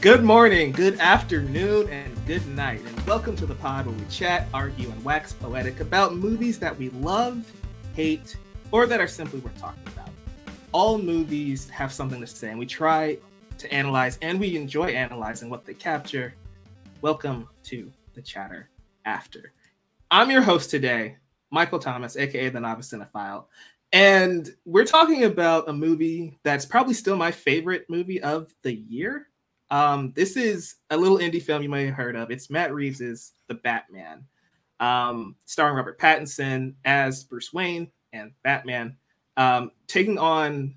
Good morning, good afternoon, and good night, and welcome to the pod where we chat, argue, and wax poetic about movies that we love, hate, or that are simply worth talking about. All movies have something to say, and we try to analyze, and we enjoy analyzing what they capture. Welcome to the chatter after. I'm your host today, Michael Thomas, aka the Novice Cinephile, and we're talking about a movie that's probably still my favorite movie of the year. Um, this is a little indie film you may have heard of. It's Matt Reeves's The Batman, um, starring Robert Pattinson as Bruce Wayne and Batman, um, taking on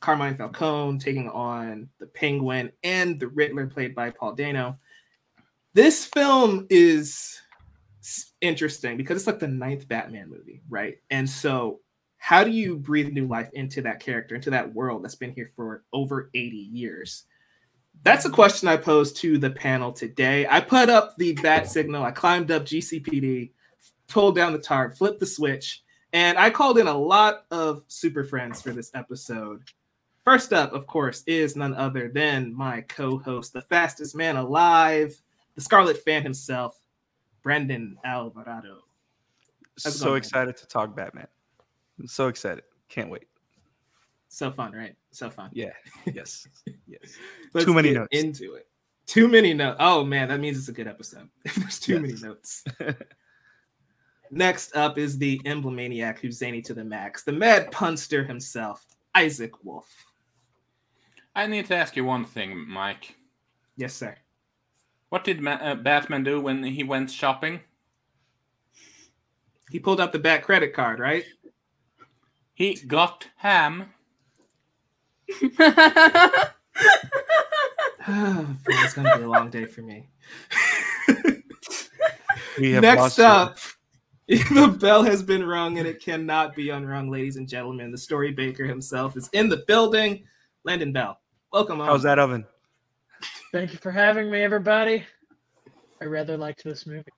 Carmine Falcone, taking on the Penguin and the Riddler, played by Paul Dano. This film is interesting because it's like the ninth Batman movie, right? And so, how do you breathe new life into that character, into that world that's been here for over 80 years? That's a question I posed to the panel today. I put up the bat signal, I climbed up GCPD, pulled down the tarp, flipped the switch, and I called in a lot of super friends for this episode. First up, of course, is none other than my co host, the fastest man alive, the Scarlet fan himself, Brandon Alvarado. so going, excited to talk Batman. I'm so excited. Can't wait. So fun, right? So fun. Yeah. Yes. Yes. too many notes. Into it. Too many notes. Oh man, that means it's a good episode. There's too yes. many notes. Next up is the emblemaniac who's zany to the max, the mad punster himself, Isak Wolf. I need to ask you one thing, Mike. Yes, sir. What did Ma- uh, Batman do when he went shopping? He pulled out the Bat credit card, right? He got ham. it's gonna be a long day for me. Next up, the bell has been rung and it cannot be unrung, ladies and gentlemen. The story baker himself is in the building. Landon Beall, welcome. How's that oven? Thank you for having me, everybody. I rather liked this movie.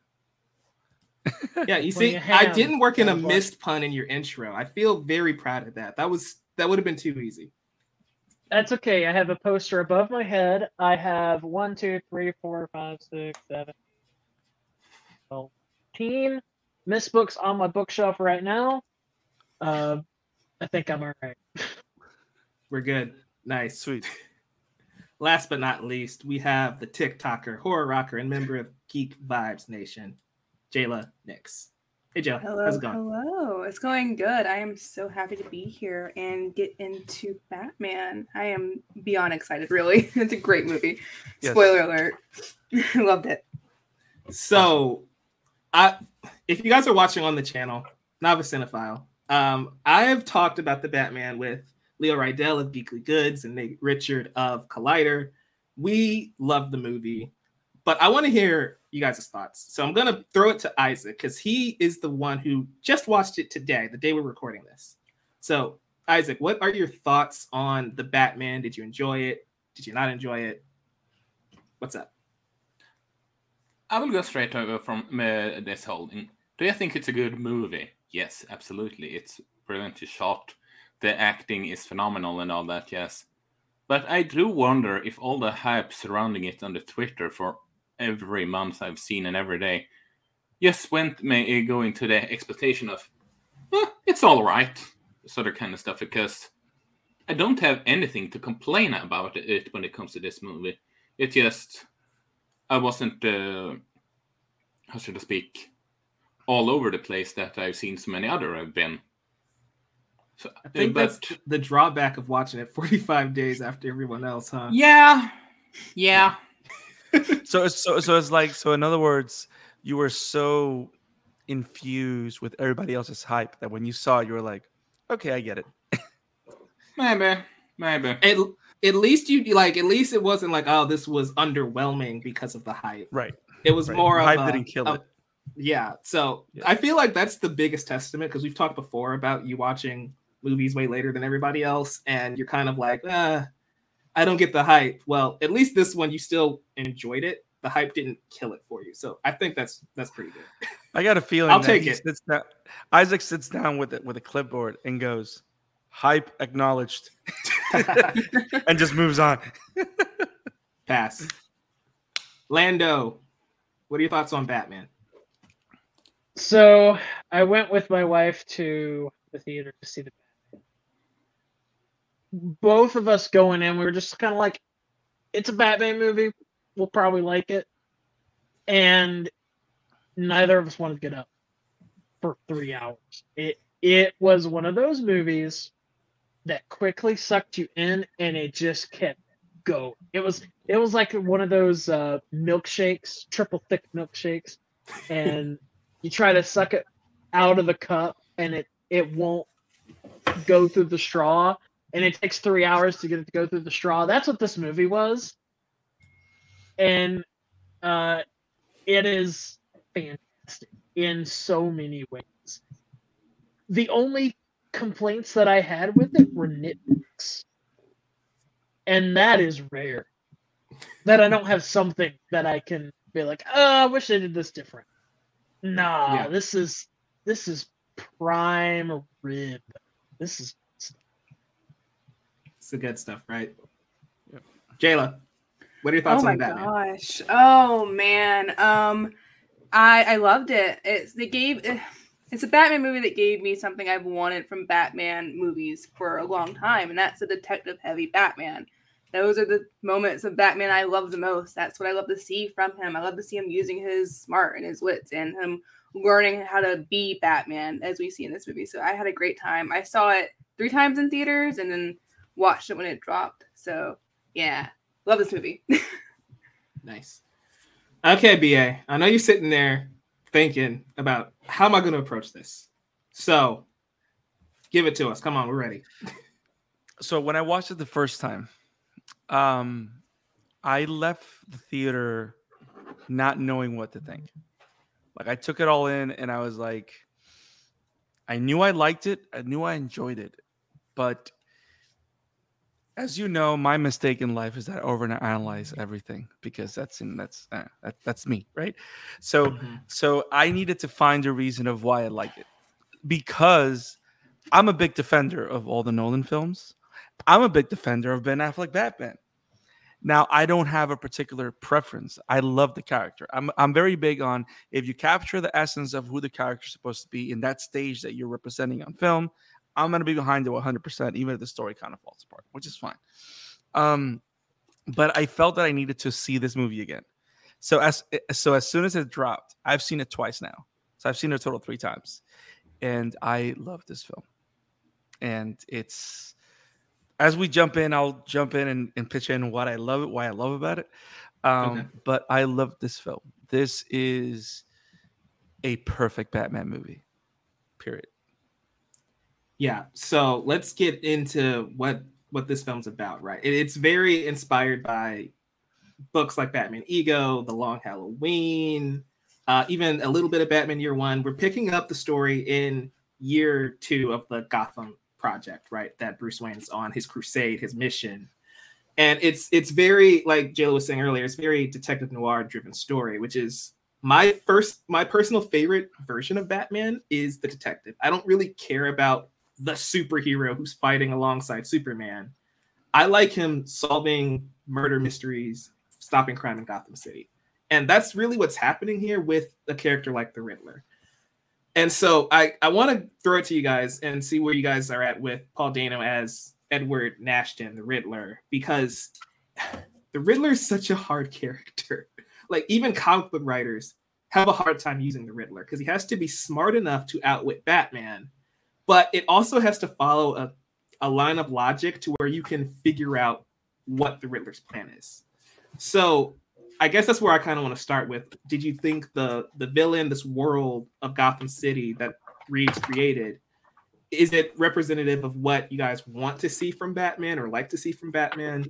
yeah, you see, I didn't work in a missed pun in your intro. I feel very proud of that. That was that would have been too easy. That's okay. I have a poster above my head. I have one, two, three, four, five, six, seven, thirteen miss books on my bookshelf right now. Uh, I think I'm all right. We're good. Nice. Sweet. Last but not least, we have the TikToker, horror rocker, and member of Geek Vibes Nation, Jayla Nix. Hey, Joe. Hello. How's it going? Hello. It's going good. I am so happy to be here and get into Batman. I am beyond excited, really. it's a great movie. Yes. Spoiler alert. I loved it. So, I if you guys are watching on the channel, Novice Cinephile, um, I have talked about the Batman with Leo Rydell of Geekly Goods and Nate Richard of Collider. We love the movie, but I want to hear you guys' thoughts. So I'm gonna throw it to Isak because he is the one who just watched it today, the day we're recording this. So Isak, what are your thoughts on the Batman? Did you enjoy it? Did you not enjoy it? What's up? I will go straight over from uh, this holding. Do you think it's a good movie? Yes, absolutely. It's brilliantly shot. The acting is phenomenal and all that, yes. But I do wonder if all the hype surrounding it on the Twitter for every month I've seen and every day just went me going to the expectation of, well, it's all right, sort of kind of stuff, because I don't have anything to complain about it when it comes to this movie. It just, I wasn't, uh, how should I speak, all over the place that I've seen so many other have been. So, I think but, that's the drawback of watching it 45 days after everyone else, huh? Yeah. Yeah so so so it's like so in other words, you were so infused with everybody else's hype that when you saw it, you were like, okay, I get it. maybe, maybe. At, at least you like at least it wasn't like oh this was underwhelming because of the hype. Right. It was right. more the of hype a, didn't kill a, it. Yeah. So yeah. I feel like that's the biggest testament because we've talked before about you watching movies way later than everybody else, and you're kind of like, uh, I don't get the hype. Well, at least this one you still enjoyed it. The hype didn't kill it for you, so I think that's that's pretty good. I got a feeling. I'll take it. Sits down, Isak sits down with it with a clipboard and goes, "Hype acknowledged," and just moves on. Pass. Lando, what are your thoughts on Batman? So I went with my wife to the theater to see the Batman. Both of us going in, we were just kind of like, it's a Batman movie. We'll probably like it. And neither of us wanted to get up for three hours. It it was one of those movies that quickly sucked you in and it just kept going. It was it was like one of those uh, milkshakes, triple thick milkshakes, and you try to suck it out of the cup and it it won't go through the straw and it takes three hours to get it to go through the straw. That's what this movie was. And uh it is fantastic in so many ways. The only complaints that i had with it were nitpicks. And that is rare. That i don't have something that i can be like oh i wish they did this different. Nah, yeah. this is this is prime rib. This is it's the good stuff, right? Yep. Jayla, what are your thoughts oh on that? Oh my gosh! Oh man, um, I I loved it. It's they gave. It's a Batman movie that gave me something I've wanted from Batman movies for a long time, and that's a detective heavy Batman those are the moments of Batman I love the most. That's what I love to see from him. I love to see him using his smart and his wits and him learning how to be Batman as we see in this movie. So I had a great time. I saw it three times in theaters and then watched it when it dropped. So yeah, love this movie. nice. Okay, BA. I know you're sitting there thinking about how am I going to approach this. So give it to us. Come on, we're ready. So when I watched it the first time, um, I left the theater not knowing what to think. Like I took it all in and I was like, I knew I liked it. I knew I enjoyed it. But as you know, my mistake in life is that I overanalyze everything because that's in that's uh, that, that's me, right? So mm-hmm. so I needed to find a reason of why I like it because I'm a big defender of all the Nolan films. I'm a big defender of Ben Affleck Batman. Now, I don't have a particular preference. I love the character. I'm I'm very big on if you capture the essence of who the character is supposed to be in that stage that you're representing on film, I'm gonna be behind you 100, percent even if the story kind of falls apart, which is fine. Um, but I felt that I needed to see this movie again. So as so as soon as it dropped, I've seen it twice now. So I've seen it a total three times, and I love this film. And it's as we jump in, I'll jump in and, and pitch in what I love it, why I love about it. Um, okay. But I love this film. This is a perfect Batman movie. Period. Yeah. So let's get into what what this film's about. Right. It, it's very inspired by books like Batman Ego, The Long Halloween, uh, even a little bit of Batman Year One. We're picking up the story in year two of the Gotham project, right? That Bruce Wayne's on his crusade, his mission. And it's it's very like Jayla was saying earlier, it's very detective noir driven story, which is my first my personal favorite version of Batman is the detective. I don't really care about the superhero who's fighting alongside Superman. I like him solving murder mysteries, stopping crime in Gotham City. And that's really what's happening here with a character like the Riddler. And so I, I want to throw it to you guys and see where you guys are at with Paul Dano as Edward Nashton, the Riddler, because the Riddler is such a hard character. Like even comic book writers have a hard time using the Riddler because he has to be smart enough to outwit Batman, but it also has to follow a, a line of logic to where you can figure out what the Riddler's plan is. So I guess that's where I kind of want to start with. Did you think the the villain, this world of Gotham City that Reeves created, is it representative of what you guys want to see from Batman or like to see from Batman?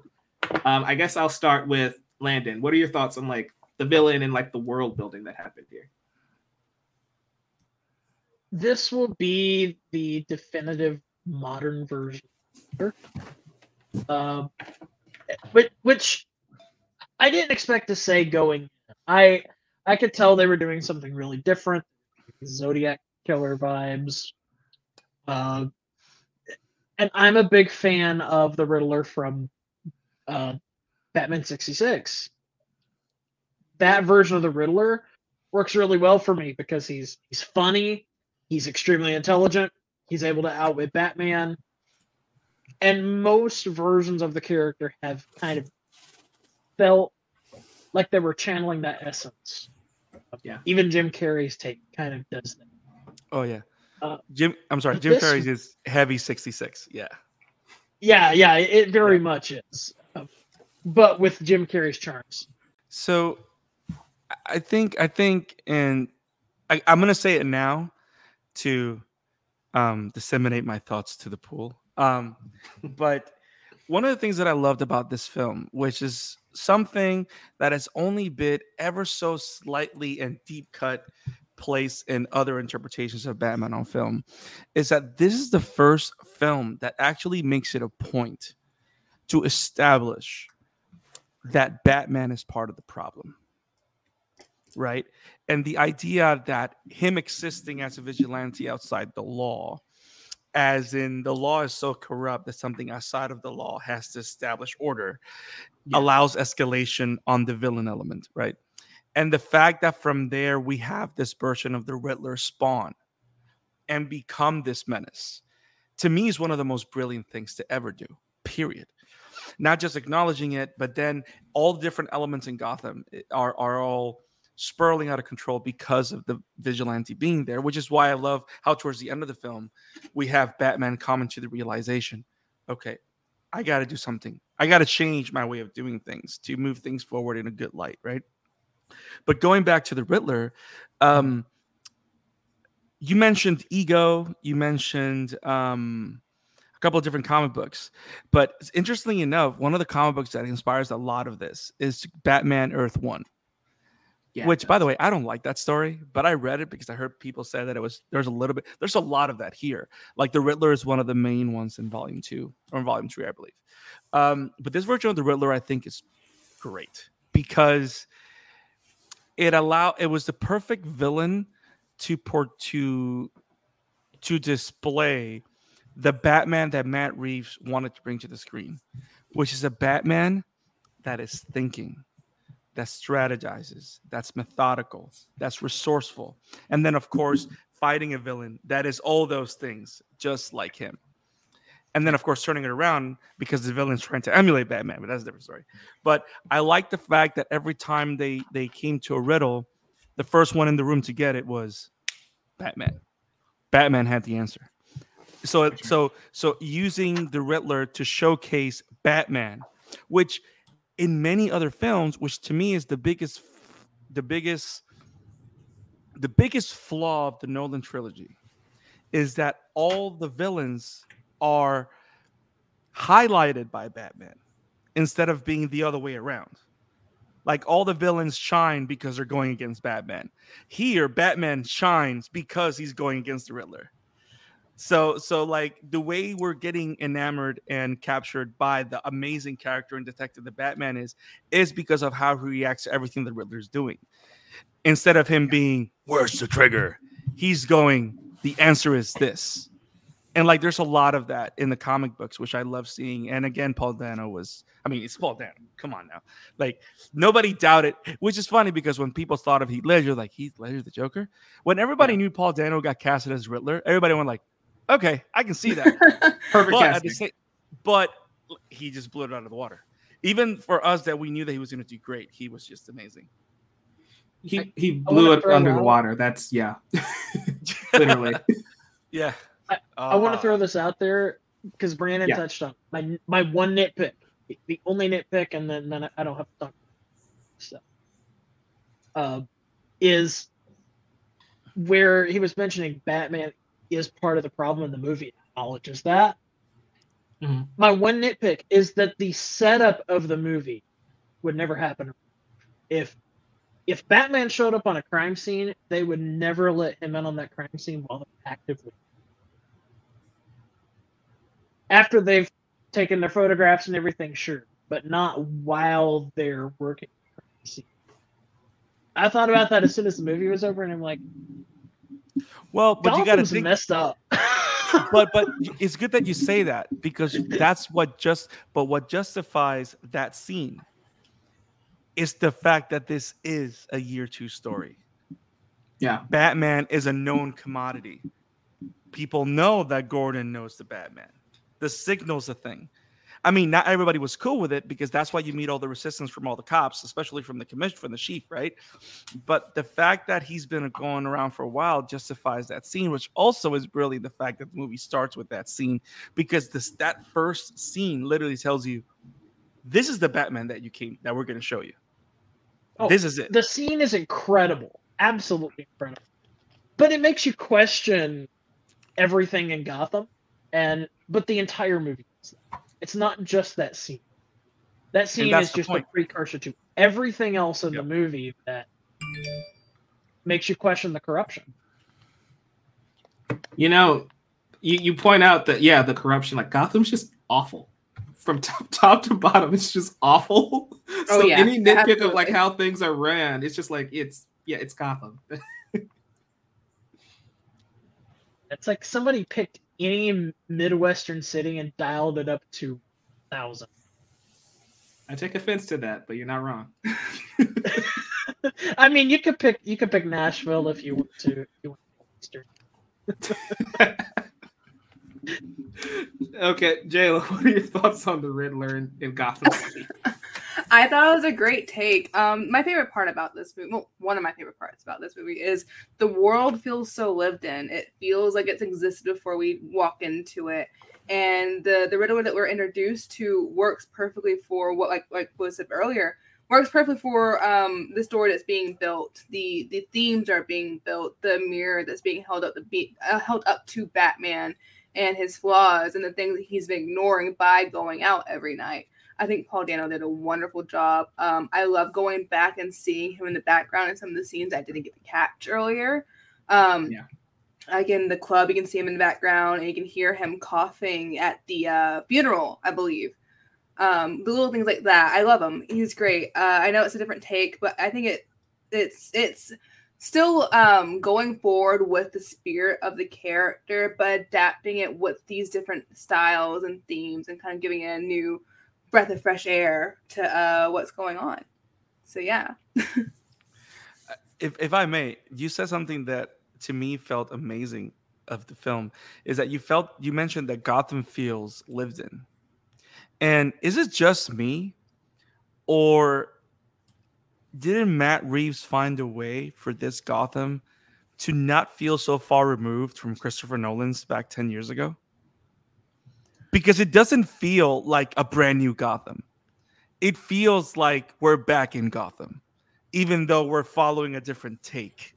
Um, I guess I'll start with Landon. What are your thoughts on like the villain and like the world building that happened here? This will be the definitive modern version, um, which, which I didn't expect to say going. I I could tell they were doing something really different. Zodiac killer vibes. Uh, and I'm a big fan of the Riddler from uh, Batman 66. That version of the Riddler works really well for me because he's he's funny, he's extremely intelligent, he's able to outwit Batman. And most versions of the character have kind of felt like they were channeling that essence. Yeah. Even Jim Carrey's take kind of does that. Oh yeah. Uh, Jim, I'm sorry. Jim this- Carrey's is heavy 66. Yeah. Yeah, yeah, it very much is. Uh, But with Jim Carrey's charms. So I- think I think and I, I'm gonna say it now to um disseminate my thoughts to the pool. Um but one of the things that I loved about this film, which is something that has only been ever so slightly and deep cut place in other interpretations of Batman on film, is that this is the first film that actually makes it a point to establish that Batman is part of the problem. Right. And the idea that him existing as a vigilante outside the law, as in the law is so corrupt that something outside of the law has to establish order, Yeah. allows escalation on the villain element. Right. And the fact that from there we have this version of the Riddler spawn and become this menace, to me, is one of the most brilliant things to ever do, period not just acknowledging it, but then all the different elements in Gotham eh, are are all spiraling out of control because of the vigilante being there, which is why I love how towards the end of the film we have Batman coming to the realization, okay, I got to do something. I got to change my way of doing things to move things forward in a good light, right? But going back to the Riddler, um, you mentioned ego, you mentioned um, a couple of different comic books. But interestingly enough, one of the comic books that inspires a lot of this is Batman Earth One. Yeah, which, by the way, I don't like that story, but I read it because I heard people say that it was there's a little bit there's a lot of that here. Like the Riddler is one of the main ones in Volume Two or in Volume Three, I believe. Um, but this version of the Riddler, I think, is great because it allow it was the perfect villain to port to to display the Batman that Matt Reeves wanted to bring to the screen, which is a Batman that is thinking, that strategizes, that's methodical, that's resourceful, and then of course fighting a villain that is all those things just like him. And then, of course, turning it around because the villain's trying to emulate Batman, but that's a different story. But I like the fact that every time they they came to a riddle, the first one in the room to get it was Batman. Batman had the answer. So so so using the Riddler to showcase Batman, which in many other films, which to me is the biggest the biggest the biggest flaw of the Nolan trilogy is that all the villains are highlighted by Batman instead of being the other way around. Like all the villains shine because they're going against Batman. Here, Batman shines because he's going against the Riddler. So, so like the way we're getting enamored and captured by the amazing character and detective the Batman is, is because of how he reacts to everything the Riddler's doing. Instead of him being, "Where's the trigger?" He's going, "The answer is this." And like, there's a lot of that in the comic books, which I love seeing. And again, Paul Dano was, I mean, it's Paul Dano. Come on now. Like, nobody doubted, which is funny because when people thought of Heath Ledger, like, Heath Ledger, the Joker, when everybody knew Paul Dano got casted as Riddler, everybody went like, okay, I can see that. Perfect but, casting. same, but he just blew it out of the water. Even for us that we knew that he was going to do great, he was just amazing. He he I blew it throw under the water. That's yeah, literally. Yeah. I want Uh, to throw this out there because Brandon Yeah. touched on my my one nitpick, the- the only nitpick, and then then I don't have to talk. Stuff. Uh, is where he was mentioning Batman is part of the problem in the movie. Acknowledges that. Mhm. My one nitpick is that the setup of the movie would never happen if if Batman showed up on a crime scene, they would never let him in on that crime scene while they're actively after they've taken their photographs and everything, sure, but not while they're working. I thought about that as soon as the movie was over, and I'm like, well, but you got to Gotham's think. messed up. but but it's good that you say that because that's what just but what justifies that scene is the fact that this is a year two story. Yeah. Batman is a known commodity. People know that Gordon knows the Batman. The signal's a thing. I mean, not everybody was cool with it because that's why you meet all the resistance from all the cops, especially from the commission, from the chief, right? But the fact that he's been going around for a while justifies that scene, which also is really the fact that the movie starts with that scene because this that first scene literally tells you this is the Batman that you came that we're going to show you. Oh, this is it. The scene is incredible, absolutely incredible, but it makes you question everything in Gotham, and but the entire movie. Is that. It's not just that scene. That scene is the just a precursor to everything else in Yep. the movie that makes you question the corruption. You know, you, you point out that yeah, the corruption, like Gotham's just awful. From top, top to bottom, it's just awful. so Oh, yeah, any nitpick of like how things are ran, it's just like it's yeah, it's Gotham. It's like somebody picked any midwestern city and dialed it up to thousand. I take offense to that, but you're not wrong. I mean, you could pick you could pick Nashville if you want to. If you want to okay, Jayla, what are your thoughts on the Riddler in, in Gotham City? I thought it was a great take. Um, my favorite part about this movie, well, one of my favorite parts about this movie is the world feels so lived in. It feels like it's existed before we walk into it, and the the Riddler that we're introduced to works perfectly for what, like like was said earlier, works perfectly for um the story that's being built. The the themes are being built. The mirror that's being held up the be uh, held up to Batman and his flaws and the things that he's been ignoring by going out every night. I think Paul Dano did a wonderful job. Um, I love going back and seeing him in the background in some of the scenes I didn't get to catch earlier. Um, Yeah. Like in the club, you can see him in the background, and you can hear him coughing at the uh, funeral, I believe. Um, the little things like that, I love him. He's great. Uh, I know it's a different take, but I think it it's it's still um, going forward with the spirit of the character, but adapting it with these different styles and themes, and kind of giving it a new breath of fresh air to uh, what's going on. So yeah, if if I may, you said something that to me felt amazing of the film is that you felt you mentioned that Gotham feels lived in. And is it just me or didn't Matt Reeves find a way for this Gotham to not feel so far removed from Christopher Nolan's back 10 years ago? Because it doesn't feel like a brand new Gotham. It feels like we're back in Gotham even though we're following a different take.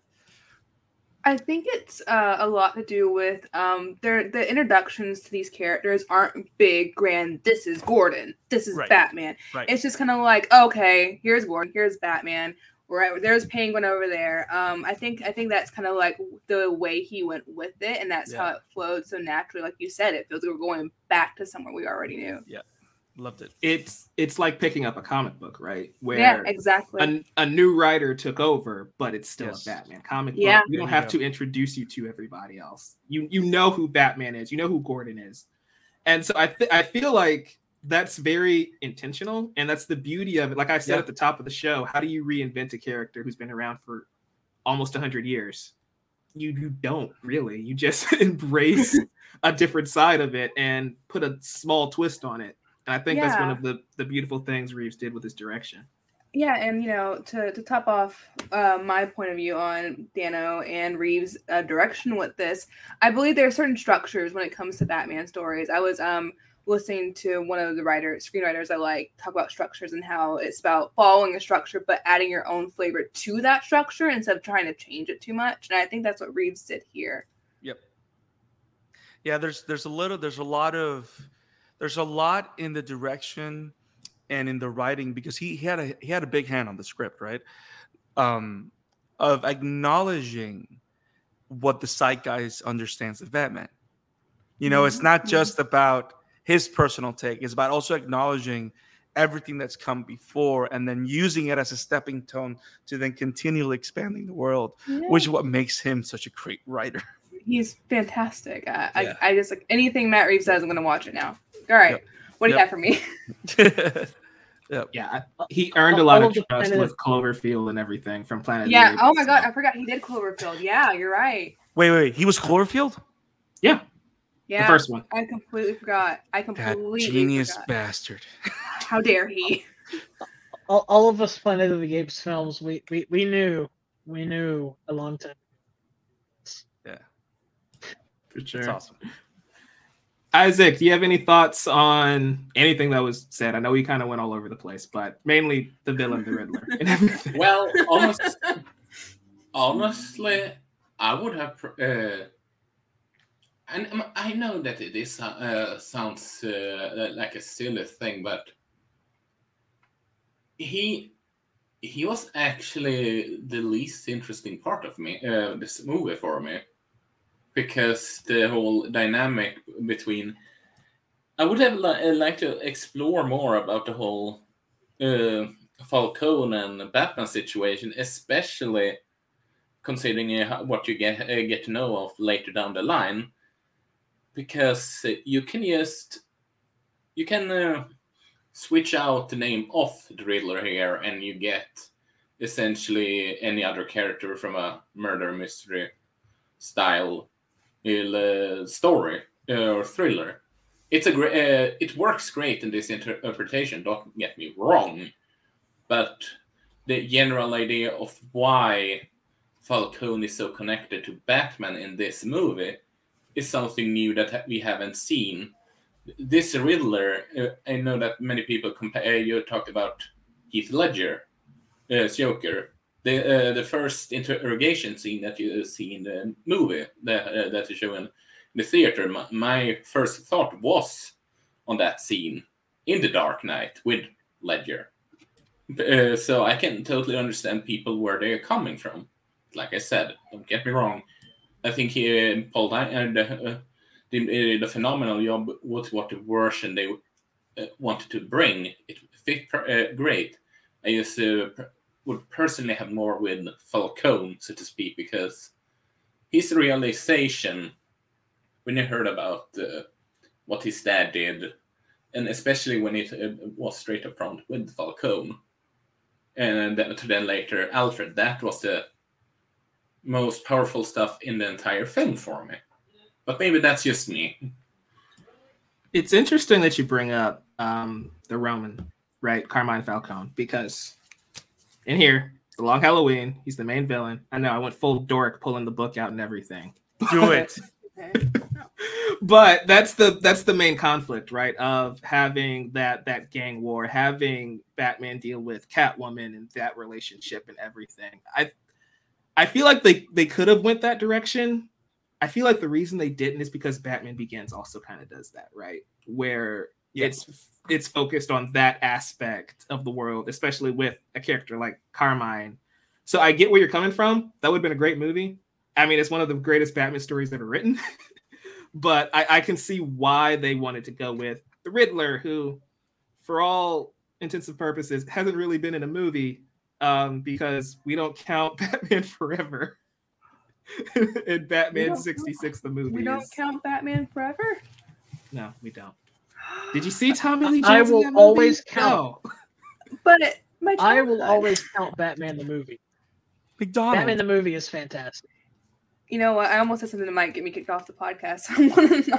I think it's uh, a lot to do with um, their the introductions to these characters aren't big, grand. This is Gordon. This is Right. Batman. Right. It's just kind of like, okay, here's Gordon, here's Batman. Right, there's Penguin over there. Um, I think I think that's kind of like the way he went with it, and that's how it flowed so naturally. Like you said, it feels like we're going back to somewhere we already knew. Loved it. It's it's like picking up a comic book, right? Where yeah, exactly. a, a new writer took over, but it's still Yes. a Batman comic Yeah. book. You don't have go. to introduce you to everybody else. You you know who Batman is. You know who Gordon is, and so I th- I feel like that's very intentional, and that's the beauty of it. Like I said Yeah. at the top of the show, how do you reinvent a character who's been around for almost hundred years? You you don't really. You just embrace a different side of it and put a small twist on it. And I think that's one of the the beautiful things Reeves did with his direction. Yeah, and you know, to to top off uh, my point of view on Dano and Reeves' uh, direction with this, I believe there are certain structures when it comes to Batman stories. I was um listening to one of the writers, screenwriters I like, talk about structures and how it's about following a structure but adding your own flavor to that structure instead of trying to change it too much. And I think that's what Reeves did here. Yep. Yeah, there's there's a little there's a lot of there's a lot in the direction and in the writing because he, he had a he had a big hand on the script, right? Um of acknowledging what the zeitgeist understands of Batman. You know, it's not Mhm. just about his personal take, it's about also acknowledging everything that's come before and then using it as a stepping stone to then continually expanding the world, which is what makes him such a great writer. he's fantastic. I, Yeah. I, I just like anything Matt Reeves says, I'm gonna watch it now. All right, Yep. what do you Yep. got for me? Yep. Yeah, he earned a lot All of of trust Planet with Cloverfield and everything from Planet. of the Yeah. Apes, Oh my god, I forgot he did Cloverfield. Yeah, you're right. Wait, wait, wait. He was Cloverfield? Yeah, Yeah. the first one. I completely forgot. I That completely genius forgot. bastard. How dare he? all, all of us Planet of the Apes films, we, we, we knew, we knew a long time. Yeah. For sure. That's awesome. Isak, do you have any thoughts on anything that was said? I know we kind of went all over the place, but mainly the villain, the Riddler, and everything. Well, honest, honestly, I would have. Uh, and um, I know that it is uh, sounds uh, like a silly thing, but he he was actually the least interesting part of me uh, this movie for me because the whole dynamic between I would have li- uh, liked to explore more about the whole uh, Falcone and Batman situation, especially considering uh, what you get uh, get to know of later down the line, because you can just you can switch out the name of the Riddler here, and you get essentially any other character from a murder mystery style uh, story uh, or thriller. It's a great. Uh, it works great in this interpretation. Don't get me wrong, but the general idea of why Falcone is so connected to Batman in this movie is something new that we haven't seen. This Riddler, uh, I know that many people compare. You talked about Heath Ledger, uh, Joker. The uh, the first interrogation scene that you see in the movie that uh, that is shown in the theater. My, my first thought was on that scene in the Dark Knight with Ledger. Uh, so I can totally understand people where they're coming from. Like I said, don't get me wrong. I think he, Paul Dano, uh, the, uh, the, uh, phenomenal job with what the version they wanted to bring. It fit great. I just would personally have more with Falcone, so to speak, because his realization when he heard about uh, what his dad did, and especially when it uh, was straight up front with Falcone, and then to then later Alfred, that was the most powerful stuff in the entire film for me. But maybe that's just me. it's interesting that you bring up um, the Roman, right, Carmine Falcone, because in here, the Long Halloween, he's the main villain. I know I went full dork, pulling the book out and everything. Do it. But that's the that's the main conflict, right? Of having that that gang war, having Batman deal with Catwoman and that relationship and everything. I I feel like they they could have went that direction. I feel like the reason they didn't is because Batman Begins also kind of does that, right? Where Yeah. it's it's focused on that aspect of the world, especially with a character like Carmine. So I get where you're coming from. That would have been a great movie. I mean, it's one of the greatest Batman stories ever written. but I, I can see why they wanted to go with the Riddler, who, for all intents and purposes, hasn't really been in a movie um, because we don't count Batman Forever in Batman 66, the movie. We don't count Batman Forever. No, we don't. Did you see Tommy Lee Jones? I in will that movie? always count. No. But my I will childhood- always count Batman the movie. McDonald. Batman the movie is fantastic. You know what? I almost said something that might get me kicked off the podcast. I want to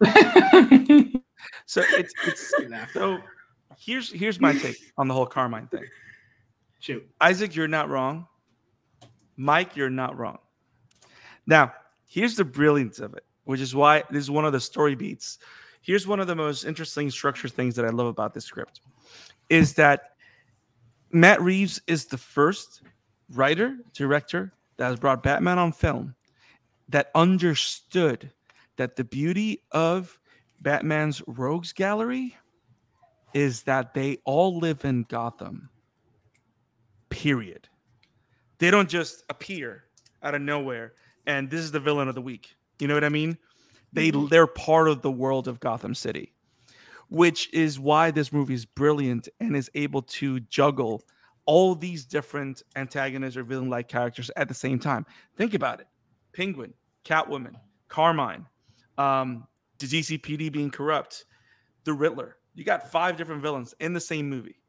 not. So it's it's so here's here's my take on the whole Carmine thing. Shoot. Isak, you're not wrong. Mike, you're not wrong. Now, here's the brilliance of it, which is why this is one of the story beats. Here's one of the most interesting structure things that I love about this script is that Matt Reeves is the first writer, director that has brought Batman on film that understood that the beauty of Batman's rogues gallery is that they all live in Gotham. Period. They don't just appear out of nowhere and this is the villain of the week. You know what I mean? They they're part of the world of Gotham City, which is why this movie is brilliant and is able to juggle all these different antagonists or villain-like characters at the same time. Think about it: Penguin, Catwoman, Carmine, um, the GCPD being corrupt, the Riddler. You got five different villains in the same movie.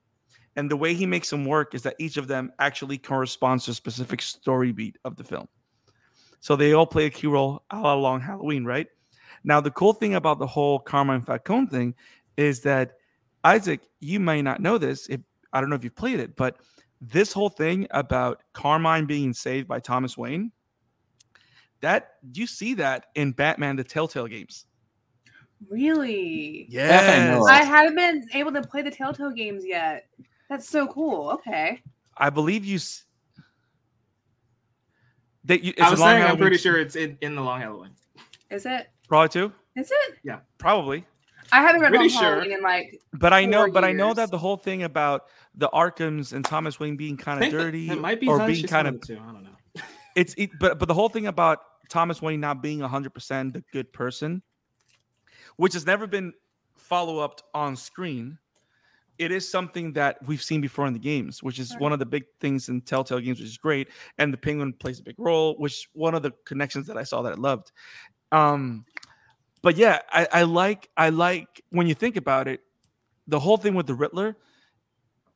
And the way he makes them work is that each of them actually corresponds to a specific story beat of the film. So they all play a key role all along Halloween, right? Now, the cool thing about the whole Carmine Falcone thing is that Isak, you may not know this. If I don't know if you've played it, but this whole thing about Carmine being saved by Thomas Wayne, that you see that in Batman the Telltale games. Really? Yes. know. I haven't been able to play the Telltale games yet. That's so cool. Okay. I believe you. s- That you. It's I a was long saying, I'm pretty sure it's in, in the Long Halloween. Is it? Probably too. Is it? Yeah, probably. I haven't read Pretty Long sure. In like But I know, Four but I know that the whole thing about the Arkhams and Thomas Wayne being kind of think that- dirty It might be or being kind of the two. I don't know. it's it, but but the whole thing about Thomas Wayne not being 100% the good person, which has never been follow up on screen, it is something that we've seen before in the games, which is one of the big things in Telltale games, which is great. And the Penguin plays a big role, which one of the connections that I saw that I loved. Um, but yeah, I, I like I like when you think about it, the whole thing with the Riddler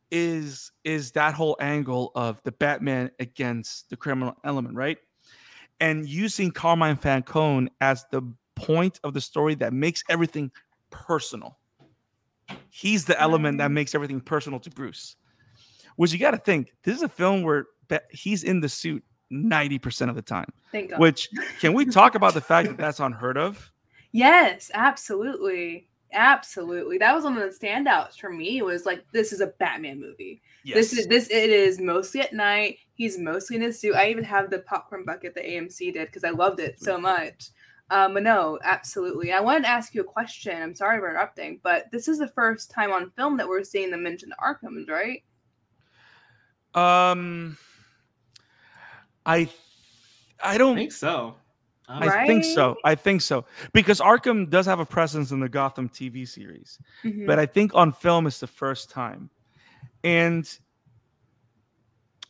is is that whole angle of the Batman against the criminal element, right? And using Carmine Falcone as the point of the story that makes everything personal. He's the element that mm-hmm. makes everything personal to Bruce. Which you got to think, this is a film where he's in the suit 90% of the time. thank God. Which can we talk about the fact that that's unheard of? Yes, absolutely. Absolutely. That was one of the standouts for me It was like this is a Batman movie. This is this it is mostly at night. He's mostly in his suit. I even have the popcorn bucket that AMC did because I loved it so much. Um, but no, absolutely. I wanted to ask you a question. I'm sorry for interrupting, but this is the first time on film that we're seeing them mention the Arkhams, right? Um, I, I I don't. think so. I think so. I think so because Arkham does have a presence in the Gotham TV series, Mhm. but I think on film it's the first time. And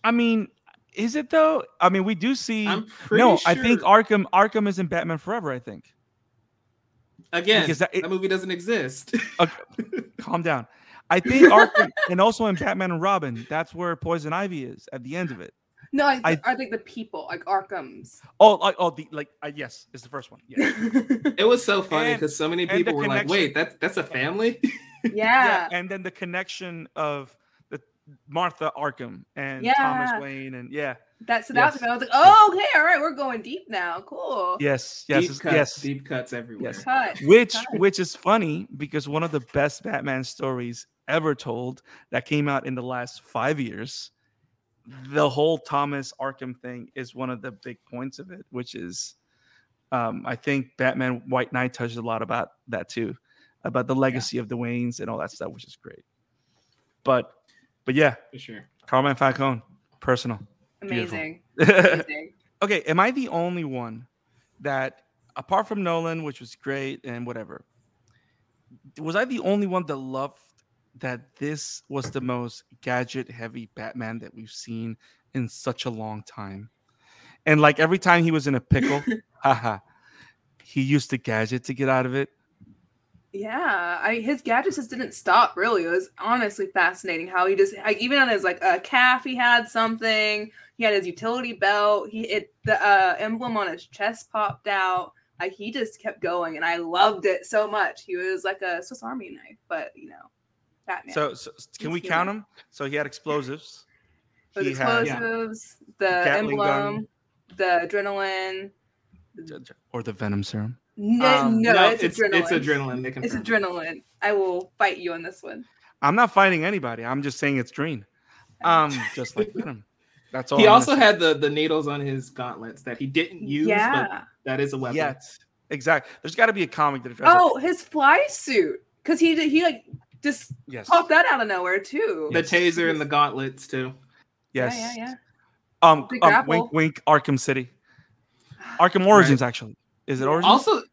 I mean, is it though? I mean, we do see. I'm pretty no, sure. I think Arkham. Arkham is in Batman Forever. I think. again, because that- that, movie doesn't exist. Calm down. I think Arkham, and also in Batman and Robin, that's where Poison Ivy is at the end of it. No, I, I- I think the people like Arkham's. Oh, like oh, the like uh, yes, it's the first one. Yeah. it was so funny because so many people were like, "Wait, that's that's a family." yeah. and then the connection of the Martha Arkham and Yeah. Thomas Wayne, and yeah, That stood out Yes. me. I was like, oh, okay, all right, we're going deep now. Cool. yes, yes, deep cuts, yes. deep cuts everywhere. Yes. Cut. Which cut. which is funny because one of the best Batman stories ever told that came out in the last five years. The whole Thomas Arkham thing is one of the big points of it, which is, um, I think Batman White Knight touches a lot about that too, about the legacy of the Waynes and all that stuff, which is great. But, but yeah, For sure. Carmine Falcone, personal. Amazing. Amazing. okay, am I the only one that, apart from Nolan, which was great and whatever, was I the only one that loved that this was the most gadget heavy Batman that we've seen in such a long time? And like every time he was in a pickle, haha, he used the gadget to get out of it. Yeah, I his gadgets just didn't stop. Really, it was honestly fascinating how he just like even on his like uh, calf he had something. He had his utility belt. He it the uh, emblem on his chest popped out. Like he just kept going, and I loved it so much. He was like a Swiss Army knife, but you know, Batman. So, so can we He's count human. him? So he had explosives. Those he had- explosives, the Gatling gun. emblem, the adrenaline. or the venom serum. No, Um, no, no, it's, it's adrenaline. it's adrenaline. They It's adrenaline. I will fight you on this one. I'm not fighting anybody. I'm just saying it's green. Um, just like venom. That's all. He I'm also had the the needles on his gauntlets that he didn't use, but yeah. that is a weapon. Yet. Exactly. There's got to be a comic that addresses. Oh, his fly suit. Because he did- he like just yes. popped that out of nowhere too. The Yes. taser and the gauntlets too. Yes. Yeah, yeah, Um, um, wink, wink. Arkham City. Arkham Origins, actually. Is it Origins? Also,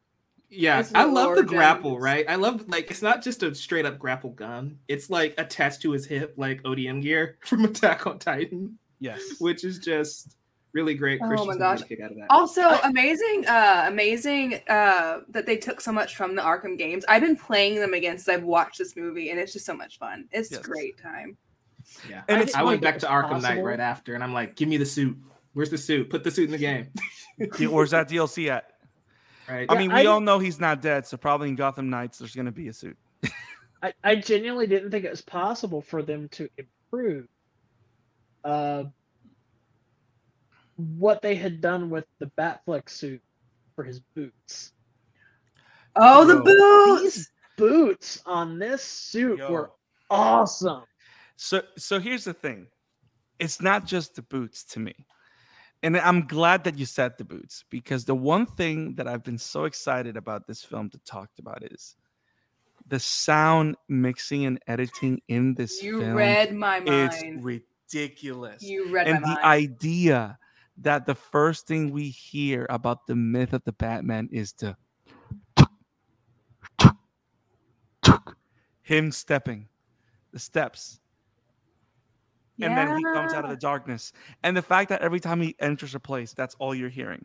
yeah, I the love the origins. grapple. Right, I love like it's not just a straight up grapple gun. It's like attached to his hip, like ODM gear from Attack on Titan, yes. which is just really great. Oh my Christian's gosh. gonna kick out of that. Also, amazing, uh, amazing uh, that they took so much from the Arkham games. I've been playing them again since I've watched this movie, and it's just so much fun. It's Yes. a great time. Yeah, And I, it's I went back to was Arkham Knight right after, and I'm like, "Give me the suit. Where's the suit? Put the suit in the game." Where's that DLC at? right? I Yeah, mean, I- we all know he's not dead, so probably in Gotham Knights there's gonna be a suit. I, I genuinely didn't think it was possible for them to improve uh, what they had done with the Batfleck suit for his boots. Oh, the Yo. boots. These boots on this suit Yo. were awesome. So so here's the thing. It's not just the boots to me. And I'm glad that you said the boots because the one thing that I've been so excited about this film to talk about is the sound mixing and editing in this You film. read my mind. it's mind. ridiculous. You read and my the idea that the first thing we hear about the myth of the Batman is the him stepping the steps and then he comes out of the darkness and the fact that every time he enters a place that's all you're hearing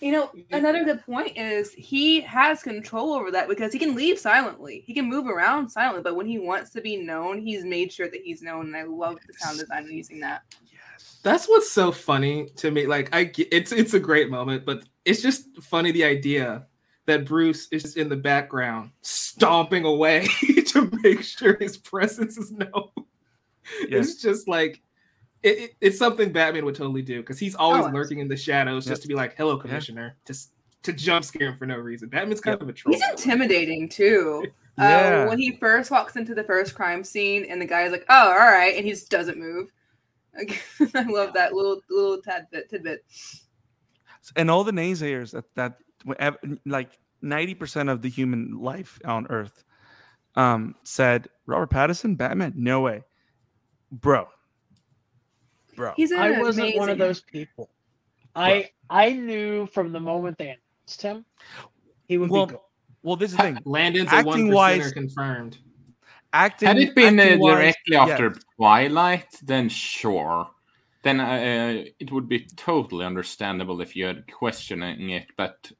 You know, another good point is he has control over that because he can leave silently. He can move around silently, but when he wants to be known, he's made sure that he's known. And I love the sound design and using that. Yes That's what's so funny to me. Like I, it's it's a great moment, but it's just funny the idea that Bruce is just in the background stomping away to make sure his presence is known. yes It's just like it, it- it's something Batman would totally do because he's always Oh, lurking in the shadows Yep. just to be like, "Hello, Commissioner," just to jump scare him for no reason. Batman's kind Yep. of a troll. He's intimidating too. Yeah. Uh, when he first walks into the first crime scene, and the guy's like, "Oh, all right," and he just doesn't move. Like, I love that little little tidbit. tidbit. and all the naysayers that that like 90% of the human life on earth um said robert pattinson batman no way bro bro He's an I wasn't one of those people. I I knew from the moment they announced him, he would Well, be good. well this is the thing Landon's a Acting one wise- confirmed. Acting Had it been uh, acting-wise, directly after yes. Twilight, then sure. Then uh, it would be totally understandable if you had questioning it. But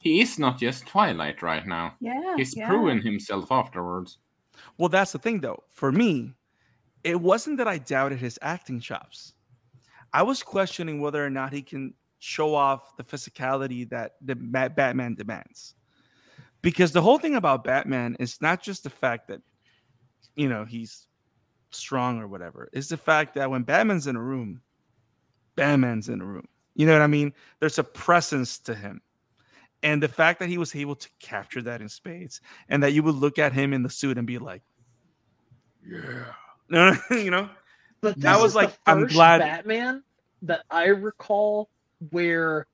he is not just Twilight right now. Yeah, He's yeah. proven himself afterwards. Well, that's the thing, though. For me, it wasn't that I doubted his acting chops. I was questioning whether or not he can show off the physicality that the Batman demands. Because the whole thing about Batman is not just the fact that, you know, he's strong or whatever. It's the fact that when Batman's in a room, Batman's in a room. You know what I mean? There's a presence to him. And the fact that he was able to capture that in spades and that you would look at him in the suit and be like, yeah. No, no, you know? But That was like, I'm first glad- Batman that I recall where,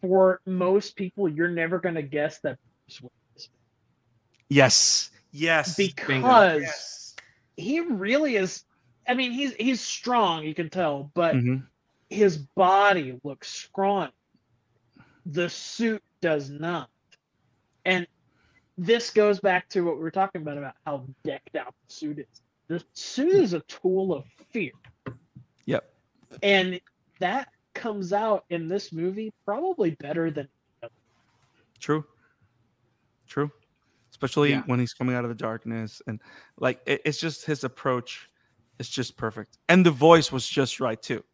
for most people, you're never going to guess that Bruce Wayne is Yes. Yes. because yes. he really is. I mean, he's he's strong, you can tell, but Mhm. his body looks scrawny. The suit does not, and this goes back to what we were talking about about how decked out the suit is. The suit is a tool of fear. Yep. and that comes out in this movie probably better than True. True. Especially Yeah. when he's coming out of the darkness. And like, it- it's just his approach is just perfect. And the voice was just right, too.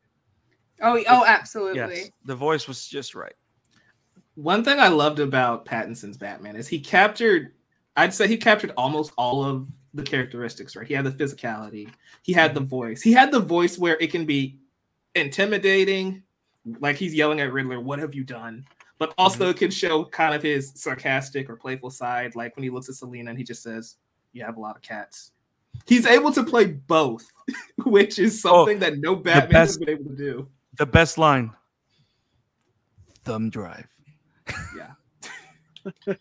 Oh, oh, absolutely. Yes. The voice was just right. One thing I loved about Pattinson's Batman is he captured, I'd say he captured almost all of the characteristics, right? He had the physicality, he had the mm-hmm. voice, he had the voice where it can be intimidating, like he's yelling at Riddler, What have you done? But mm-hmm. also it can show kind of his sarcastic or playful side, like when he looks at Selina and he just says, You have a lot of cats. He's able to play both, which is oh, something that no Batman has been able to do. The best line thumb drive. Yeah.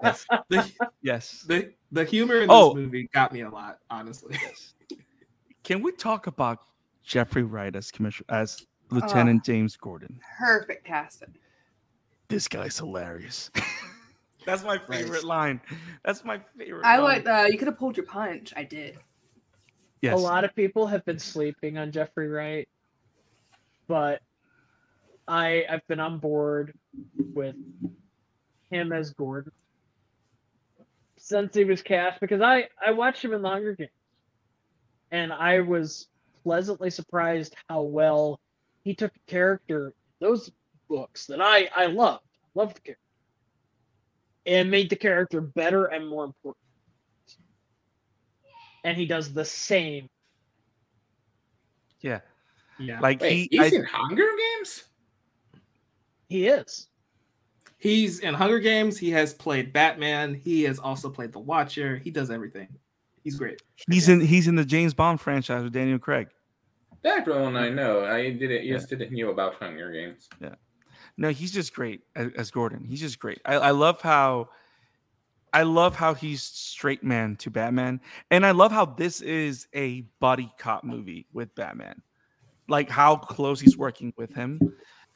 Yes. The, Yes. the, the humor in this Oh. movie got me a lot, honestly. Can we talk about Jeffrey Wright as commissioner as Lieutenant James Gordon? Perfect casting. This guy's hilarious. That's my favorite Nice. line. That's my favorite. I line. like. Uh, you could have pulled your punch. I did. Yes. a lot of people have been sleeping on Jeffrey Wright, but I I've been on board with him as Gordon since he was cast because I I watched him in Longer Hunger Games, and I was pleasantly surprised how well he took a character those books that I I loved, loved the character, and made the character better and more important. And he does the same. Yeah. Yeah. Like Wait, he, he's I, in Hunger Games? He is. He's in Hunger Games. He has played Batman. He has also played the Watcher. He does everything. He's great. he's in he's in the James Bond franchise with Daniel Craig. That one I know. I didn't Yeah. just didn't knew about Hunger Games. No, he's just great as, Gordon. He's just great. I, I love how I love how he's straight man to Batman. And I love how this is a buddy cop movie with Batman. Like how close he's working with him.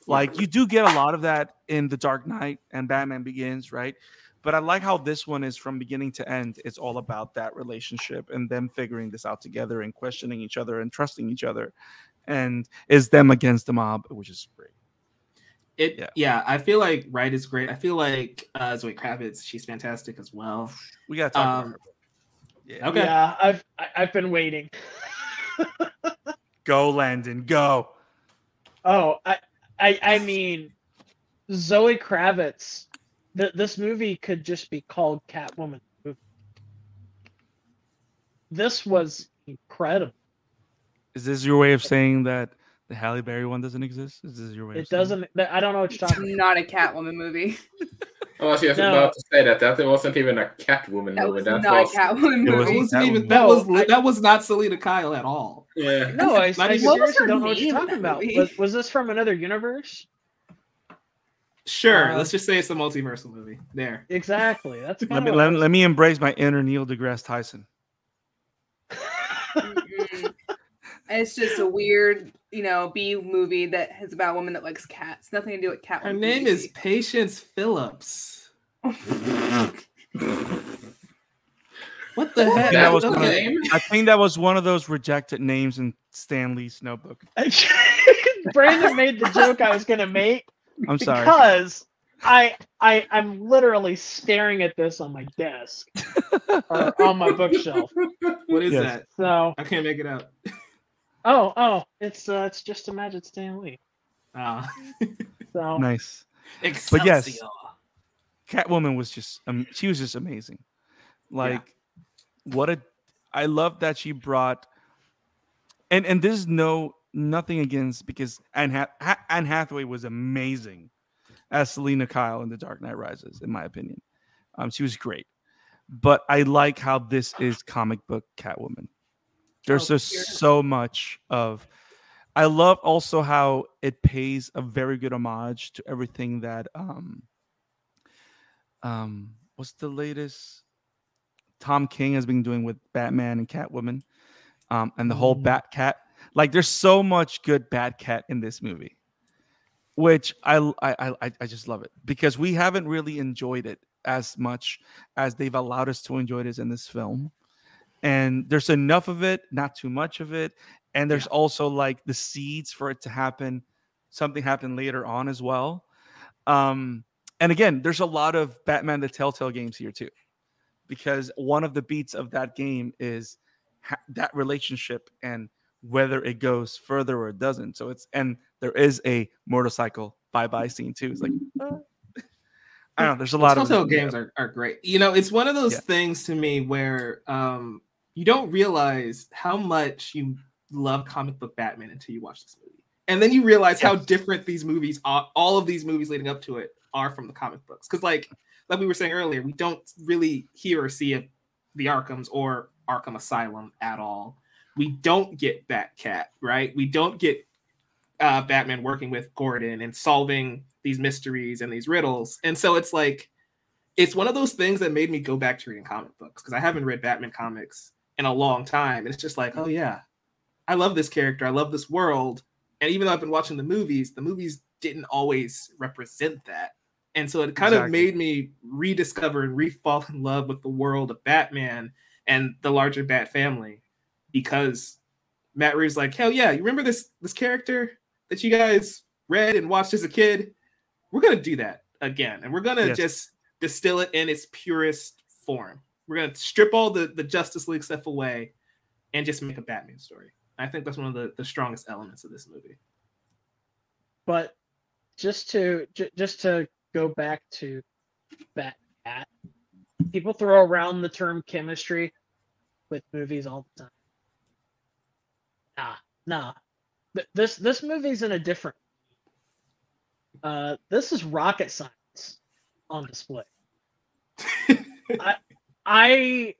Like you do get a lot of that in The Dark Knight and Batman Begins, right? But I like how this one is from beginning to end. It's all about that relationship and them figuring this out together and questioning each other and trusting each other. And is them against the mob, which is great. It Yeah. yeah. I feel like Wright is great. I feel like uh, Zoe Kravitz, she's fantastic as well. We gotta talk Um, about her. Yeah. Okay. Yeah, I've I- I've been waiting. Go, Landon, go. Oh, I I I mean, Zoe Kravitz. Th- this movie could just be called Catwoman. movie. This was incredible. Is this your way of saying that the Halle Berry one doesn't exist? Is this your way? It doesn't. I don't know what you're talking. about. Not a Catwoman movie. Oh, I was just No. about to say that that wasn't even a Catwoman That movie. was That not was a Catwoman It was- That movie. wasn't that even was- that was that was not Selina Kyle at all. yeah. No, I, Not I What was seriously her don't know what name you're talking about. Was, was this from another universe? Sure, Uh, let's just say it's a multiversal movie. There. Exactly. That's Let me let, let me embrace my inner Neil deGrasse Tyson. It's just a weird, you know, B movie that is about a woman that likes cats. Nothing to do with Catwoman. Her name is Patience Phillips. What the heck? that was Okay. one of- name? I think that was one of those rejected names in Stan Lee's notebook. Brandon made the joke I was gonna make I'm sorry. because I I I'm literally staring at this on my desk or on my bookshelf. What is Yes. that? So I can't make it out. Oh oh it's uh it's just Imagine Stan Lee. Ah. So Nice. Excelsior. yes. Catwoman was just um, she was just amazing. Like what a I love that she brought and and there's no nothing against because Anne, ha- ha- Anne Hathaway was amazing as Selina Kyle in The Dark Knight Rises in my opinion. Um she was great. But I like how this is comic book Catwoman. There's Oh, just yeah. so much of I love also how it pays a very good homage to everything that um um what's the latest Tom King has been doing with Batman and Catwoman um and the whole Mm. Bat Cat like there's so much good Bat Cat in this movie which I I I I just love it because we haven't really enjoyed it as much as they've allowed us to enjoy this in this film and there's enough of it not too much of it and there's also like the seeds for it to happen something happened later on as well um and again there's a lot of batman the telltale games here too because one of the beats of that game is ha- that relationship and whether it goes further or it doesn't so it's and there is a motorcycle bye-bye scene too it's like uh, i don't know there's a lot of Telltale games are, are great. You know, it's one of those Yeah. things to me where um you don't realize how much you love comic book Batman until you watch this movie. And then you realize how different these movies are all of these movies leading up to it are from the comic books. Because like like we were saying earlier, we don't really hear or see of the Arkhams or Arkham Asylum at all. We don't get Batcat, right? We don't get uh, Batman working with Gordon and solving these mysteries and these riddles. And so it's like, it's one of those things that made me go back to reading comic books because I haven't read Batman comics in a long time. And it's just like, oh, yeah, I love this character. I love this world. And even though I've been watching the movies, the movies didn't always represent that. And so it kind of made me rediscover and re-fall in love with the world of Batman and the larger Bat family because Matt Reeves like, hell yeah, you remember this this character that you guys read and watched as a kid? We're gonna do that again, and we're gonna Yes. just distill it in its purest form. We're gonna strip all the the Justice League stuff away, and just make a Batman story. I think that's one of the, the strongest elements of this movie. But just to j- just to go back to Bat Cat, people throw around the term chemistry with movies all the time. Nah, nah. Th- This this movie's in a different. Uh, this is rocket science on display. I I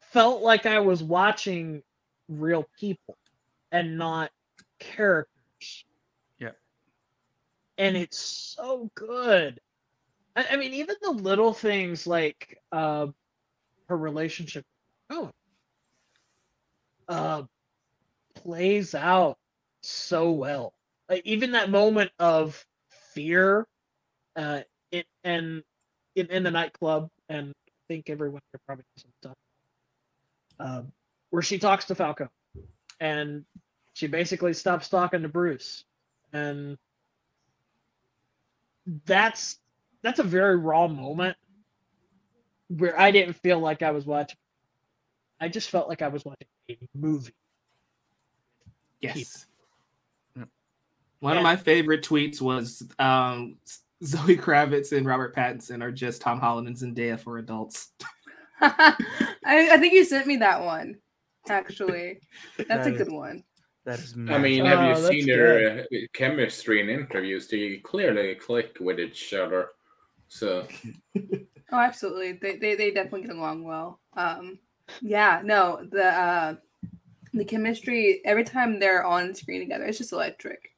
felt like I was watching real people and not characters. Yeah. And it's so good. I, I mean, even the little things like uh, her relationship, oh, uh, plays out so well. Like, even that moment of fear, uh, it and in, in the nightclub, and I think everyone here probably knows what I'm um, where she talks to Falco, and she basically stops talking to Bruce, and that's that's a very raw moment where I didn't feel like I was watching. I just felt like I was watching a movie. Yes. Yep. One of my favorite tweets was um, Zoe Kravitz and Robert Pattinson are just Tom Holland and Zendaya for adults. I, I think you sent me that one. Actually, that's That a is- good one. That is. I mean, Oh, have you that's seen their uh, chemistry in interviews? They clearly click with each other. So Oh, absolutely. They, they they definitely get along well. Um, yeah, no, the uh, the chemistry every time they're on screen together, it's just electric.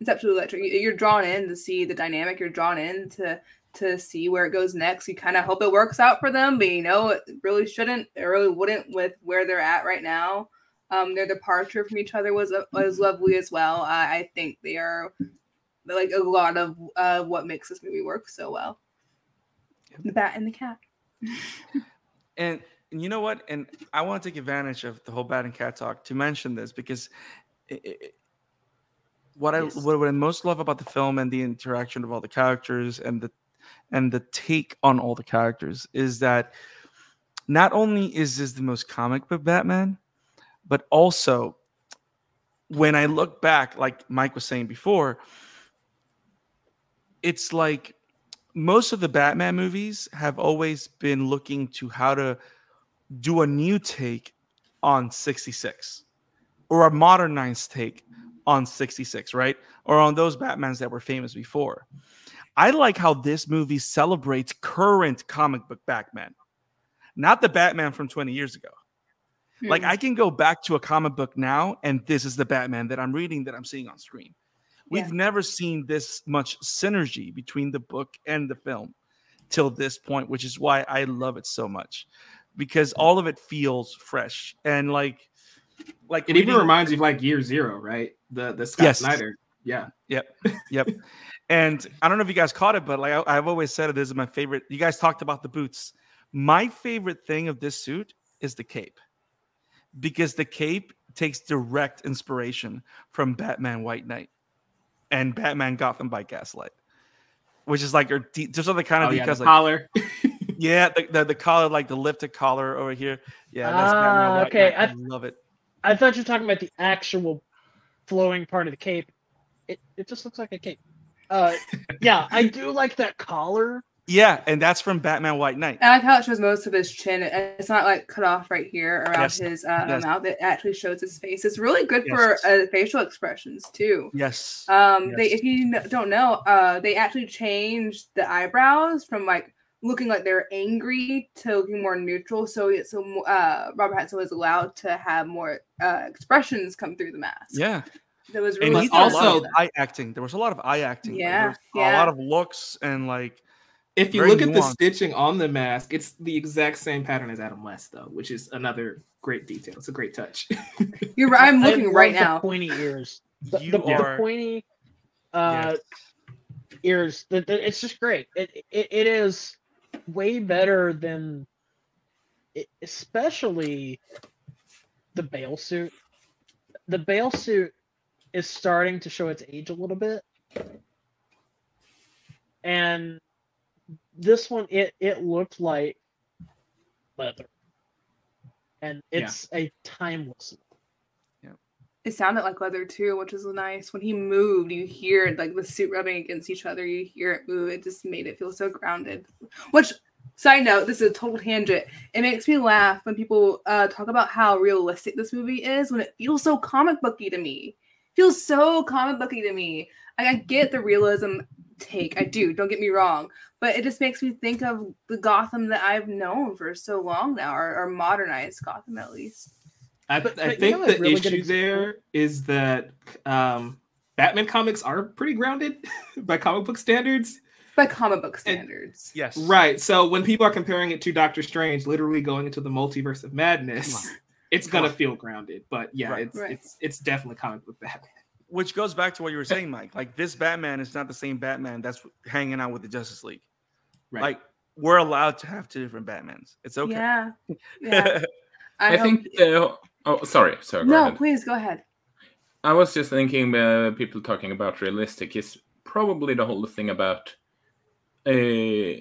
It's absolutely electric. You- You're drawn in to see the dynamic. You're drawn in to to see where it goes next. You kind of hope it works out for them, but you know it really shouldn't. It really wouldn't with where they're at right now. Um, their departure from each other was was lovely as well. I, I think they are like a lot of uh, what makes this movie work so well. The bat and the cat. and, and you know what? And I want to take advantage of the whole bat and cat talk to mention this because it, it, what I what, what I most love about the film and the interaction of all the characters and the and the take on all the characters is that not only is this the most comic book Batman, but also when I look back, like Mike was saying before, it's like most of the Batman movies have always been looking to how to do a new take on 66 or a modernized take on 66, right? Or on those Batmans that were famous before. I like how this movie celebrates current comic book Batman, not the Batman from 20 years ago. Like Hmm. I can go back to a comic book now, and this is the Batman that I'm reading that I'm seeing on screen. We've Yeah. never seen this much synergy between the book and the film till this point, which is why I love it so much because all of it feels fresh and like like It even reminds you of like Year Zero, right? The the Scott Yes. Snyder. Yeah. Yep. Yep. and I don't know if you guys caught it, but like I, I've always said, it this is my favorite. You guys talked about the boots. My favorite thing of this suit is the cape, because the cape takes direct inspiration from Batman White Knight and Batman Gotham by Gaslight, which is like your de- just all the kind of Oh, yeah, the like, collar. yeah, the, the the collar, like the lifted collar over here. Yeah, that's Ah, Batman White okay, Knight. I I- love it. I thought you were talking about the actual flowing part of the cape. It it just looks like a cape. Uh, yeah, I do like that collar. Yeah, and that's from Batman White Knight. I like how it shows most of his chin. It's not like cut off right here around Yes. his uh, Yes. mouth. It actually shows his face. It's really good for uh, facial expressions too. Yes. Um, they, if you don't know, uh, they actually changed the eyebrows from like looking like they're angry to looking more neutral. So it's so uh, Robert Pattinson was allowed to have more uh, expressions come through the mask. yeah. that was really he But did a smart. lot also- eye acting. There was a lot of eye acting. Yeah, was yeah. A lot of looks and like If you Very look at the stitching on the mask, it's the exact same pattern as Adam West, though, which is another great detail. It's a great touch. You're right. I'm looking love right the now. pointy ears. The, you the, the pointy uh, yes. ears. The, the, it's just great. It, it it is way better than, especially the Bale suit. The Bale suit is starting to show its age a little bit, and this one it it looked like leather. and Yeah. it's a timeless. It sounded like leather too, which is nice. When he moved, you hear like the suit rubbing against each other. You hear it move. It just made it feel so grounded. Which, side note, this is a total tangent. It makes me laugh when people uh, talk about how realistic this movie is. When it feels so comic booky to me, it feels so comic booky to me. I get the realism take. I do. Don't get me wrong, but it just makes me think of the Gotham that I've known for so long now, or, or modernized Gotham at least. I, But- I but you think know the really issue there is that um, Batman comics are pretty grounded by comic book standards. By comic book And- standards. Yes. Right. So when people are comparing it to Doctor Strange, literally going into the multiverse of madness, on. it's gonna feel grounded. But yeah, Right. it's Right. it's it's definitely comic book Batman. Which goes back to what you were saying, Mike. Like this Batman is not the same Batman that's hanging out with the Justice League. Right. Like we're allowed to have two different Batmans. It's okay. Yeah. Yeah. I, hope- think. Uh, oh, sorry, sorry. go No, ahead. please go ahead. I was just thinking, uh, people talking about realistic is probably the whole thing about. Uh,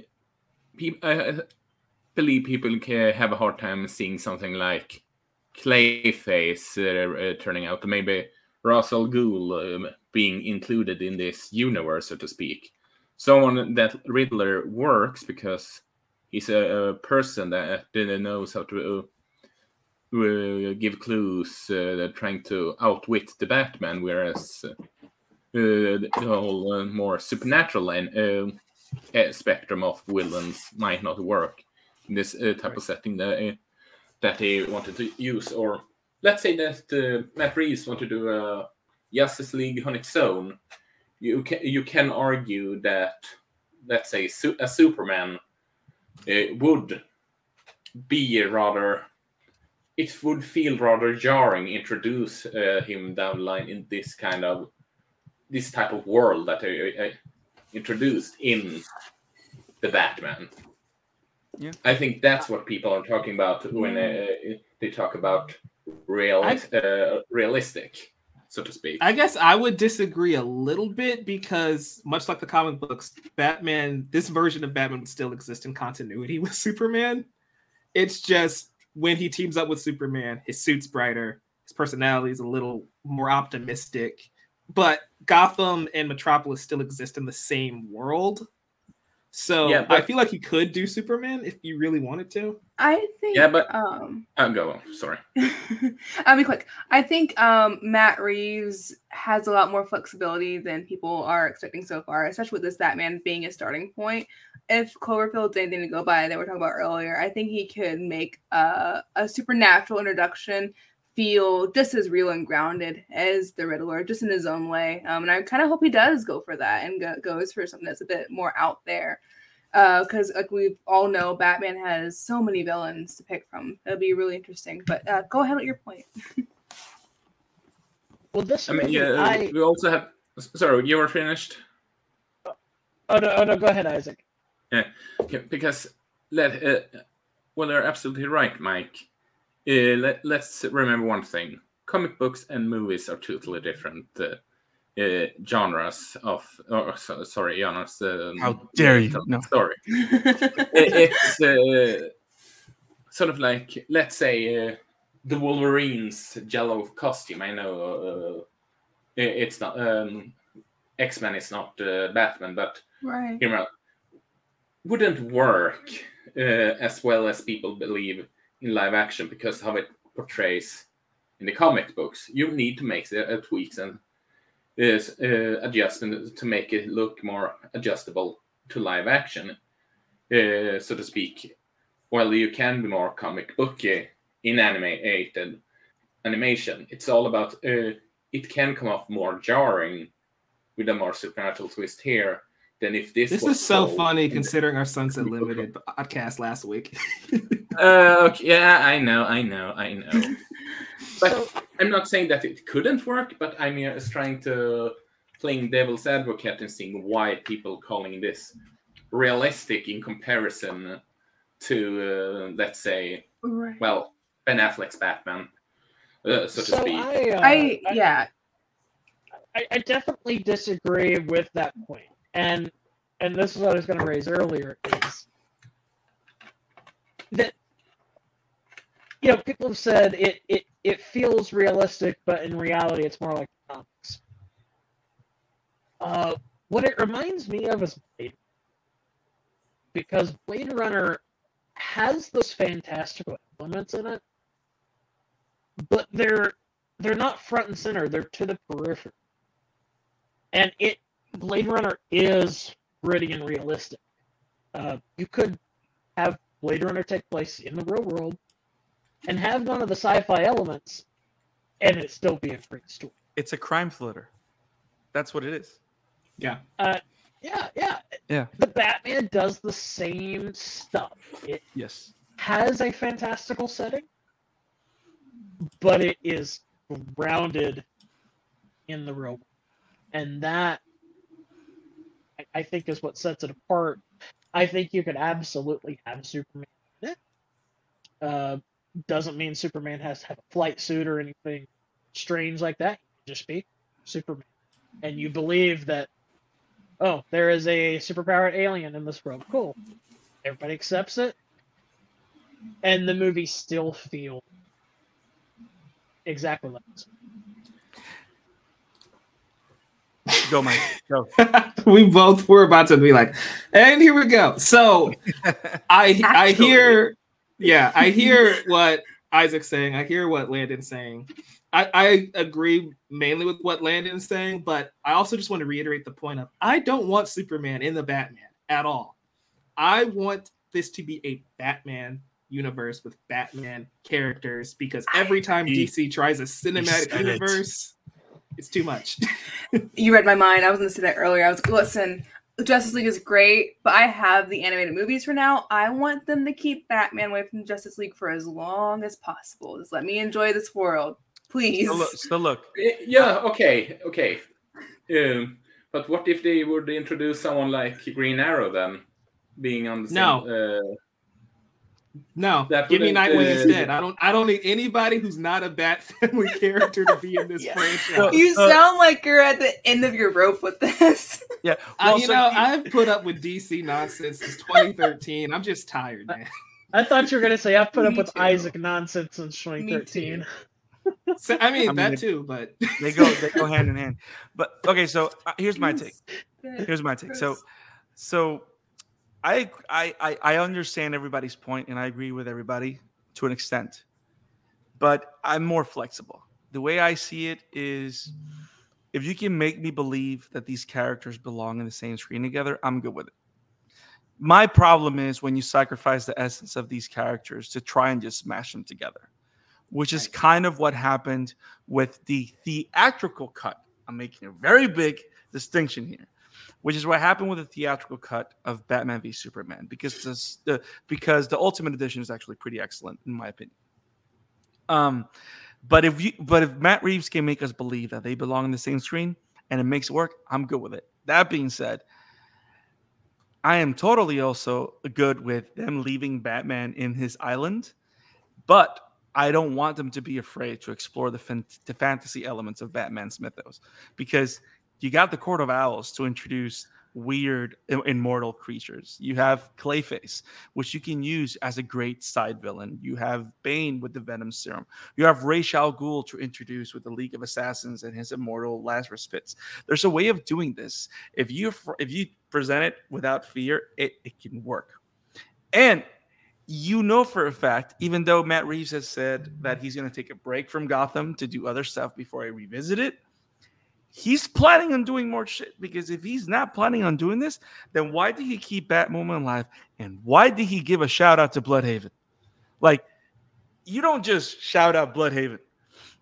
peop- I believe people can have a hard time seeing something like Clayface uh, uh, turning out, maybe Ra's al Ghul um, being included in this universe, so to speak. Someone that Riddler works because he's a, a person that uh, knows how to. Uh, give clues, uh, trying to outwit the Batman, whereas uh, the whole uh, more supernatural and spectrum of villains might not work in this uh, type of setting that uh, that they wanted to use. Or let's say that uh, Matt Reeves wanted to do a Justice League on its own. You can you can argue that let's say su- a Superman uh, would be rather it would feel rather jarring introduce uh, him down the line in this kind of this type of world that I, uh, introduced in the Batman. Yeah. I think that's what people are talking about when uh, they talk about real, uh, realistic, so to speak. I guess I would disagree a little bit because, much like the comic books, Batman, this version of Batman would still exist in continuity with Superman. It's just when he teams up with Superman, his suit's brighter, his personality is a little more optimistic, but Gotham and Metropolis still exist in the same world. So Yeah, I feel like he could do Superman if you really wanted to. I think Yeah, but- um I'll go on. Sorry. I'll be quick. I think um Matt Reeves has a lot more flexibility than people are expecting so far, especially with this Batman being a starting point. If Cloverfield's anything to go by that we are talking about earlier, I think he could make uh, a supernatural introduction feel just as real and grounded as the Riddler, just in his own way. Um, and I kind of hope he does go for that and go- goes for something that's a bit more out there. Because, like we all know, Batman has so many villains to pick from. It'll be really interesting. But uh, go ahead with your point. Well, this I mean, yeah, I- we also have. Sorry, you were finished. oh no, oh no, go ahead, Isak. Yeah, because let uh, well, you're absolutely right, Mike. Uh, let, let's remember one thing: comic books and movies are totally different uh, uh, genres of. Oh, so, sorry, genres. Um, How dare you. No. Sorry, It- it's uh, sort of like let's say uh, the Wolverine's yellow costume. I know uh, it- it's not um, X Men is not uh, Batman, but right. you know, wouldn't work uh, as well as people believe in live action because how it portrays in the comic books. You need to make the uh, tweaks and is uh, adjustment to make it look more adjustable to live action, uh, so to speak. While you can be more comic booky in animated animation, it's all about uh, it can come off more jarring with a more supernatural twist here than if this. This is so funny considering our Sunset Limited podcast last week. Uh, okay, yeah, I know, I know, I know. But So, I'm not saying that it couldn't work, but I'm just trying to playing devil's advocate and seeing why people calling this realistic in comparison to, uh, let's say, Right. well, Ben Affleck's Batman, uh, so to speak. I, uh, I yeah. I, I definitely disagree with that point, and and this is what I was going to raise earlier is that you know, people have said it it it feels realistic, but in reality, it's more like comics. Uh, what it reminds me of is Blade, because Blade Runner has those fantastical elements in it, but they're they're not front and center; they're to the periphery. And it Blade Runner is gritty and realistic. Uh, you could have Blade Runner take place in the real world and have none of the sci-fi elements, and it still be a great story. It's a crime thriller. That's what it is. Yeah. Uh, yeah, yeah, Yeah. The Batman does the same stuff. It Yes. has a fantastical setting, but it is grounded in the real world. And that, I, I think, is what sets it apart. I think you could absolutely have Superman in it. Uh, doesn't mean Superman has to have a flight suit or anything strange like that. He can just be Superman. And you believe that, oh, there is a superpowered alien in this world. Cool. Everybody accepts it and the movie still feels exactly like this. Go, Mike. Go. we both were about to be like, and here we go. So I I hear, yeah, I hear what Isak's saying. I hear what Landon's saying. I, I agree mainly with what Landon's saying, but I also just want to reiterate the point of I don't want Superman in the Batman at all. I want this to be a Batman universe with Batman characters because every time He- DC tries a cinematic said it. universe, it's too much. You read my mind. I was going to say that earlier. I was listen. Justice League is great, but I have the animated movies for now. I want them to keep Batman away from Justice League for as long as possible. Just let me enjoy this world, please. Still look. Still look. Eh, Yeah, okay, okay. Um, but what if they would introduce someone like Green Arrow then, being on the same? Uh, No, That give me wouldn't, Nightwing uh, instead. I don't. I don't need anybody who's not a Bat family character to be in this Yeah. franchise. You Uh, sound like you're at the end of your rope with this. Yeah. I- Well, you so know, he- I've put up with DC nonsense since 2013. I'm just tired, man. I thought you were gonna say I've put up with too. Isak nonsense since 2013. So, I mean, I mean, that it- too, but they go. They go hand in hand. But okay. So uh, here's my take. Here's my take. So, so I, I I I understand everybody's point, and I agree with everybody to an extent. But I'm more flexible. The way I see it is, if you can make me believe that these characters belong in the same screen together, I'm good with it. My problem is when you sacrifice the essence of these characters to try and just smash them together, which is kind of what happened with the theatrical cut. I'm making a very big distinction here, which is what happened with the theatrical cut of Batman v Superman, because this, the because the Ultimate Edition is actually pretty excellent in my opinion. Um, but if you but if Matt Reeves can make us believe that they belong in the same screen and it makes it work, I'm good with it. That being said, I am totally also good with them leaving Batman in his island, but I don't want them to be afraid to explore the, the fantasy elements of Batman's mythos because you got the Court of Owls to introduce weird immortal creatures. You have Clayface, which you can use as a great side villain. You have Bane with the Venom Serum. You have Ra's al Ghul to introduce with the League of Assassins and his immortal Lazarus Pits. There's a way of doing this. If you if you present it without fear, it, it can work. And you know for a fact, even though Matt Reeves has said that he's going to take a break from Gotham to do other stuff before I revisit it, he's planning on doing more shit. Because if he's not planning on doing this, then why did he keep Batwoman alive? And why did he give a shout out to Blüdhaven? Like, you don't just shout out Blüdhaven.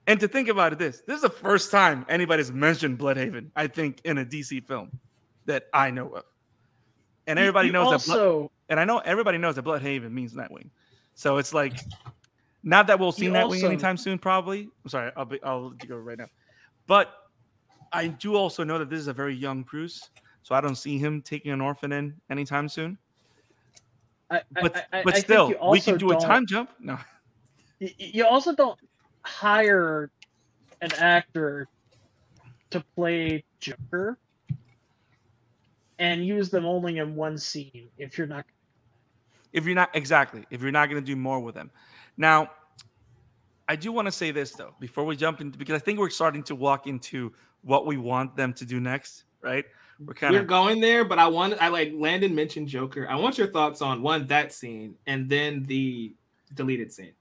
And to think about it, this this is the first time anybody's mentioned Blüdhaven, I think, in a DC film that I know of. And everybody You knows that. Blood- also and I know everybody knows that Blüdhaven means Nightwing. So it's like, not that we'll see You Nightwing also- anytime soon. Probably. I'm sorry. I'll be. I'll go right now. But I do also know that this is a very young Bruce, so I don't see him taking an orphan in anytime soon. I, But I, but still, we can do a time jump. No. You also don't hire an actor to play Joker and use them only in one scene if you're not if you're not exactly if you're not going to do more with them now I do want to say this though before we jump into because I think we're starting to walk into what we want them to do next, right? We're kind of we're going there, but I want I like Landon mentioned Joker. I want your thoughts on one that scene and then the deleted scene.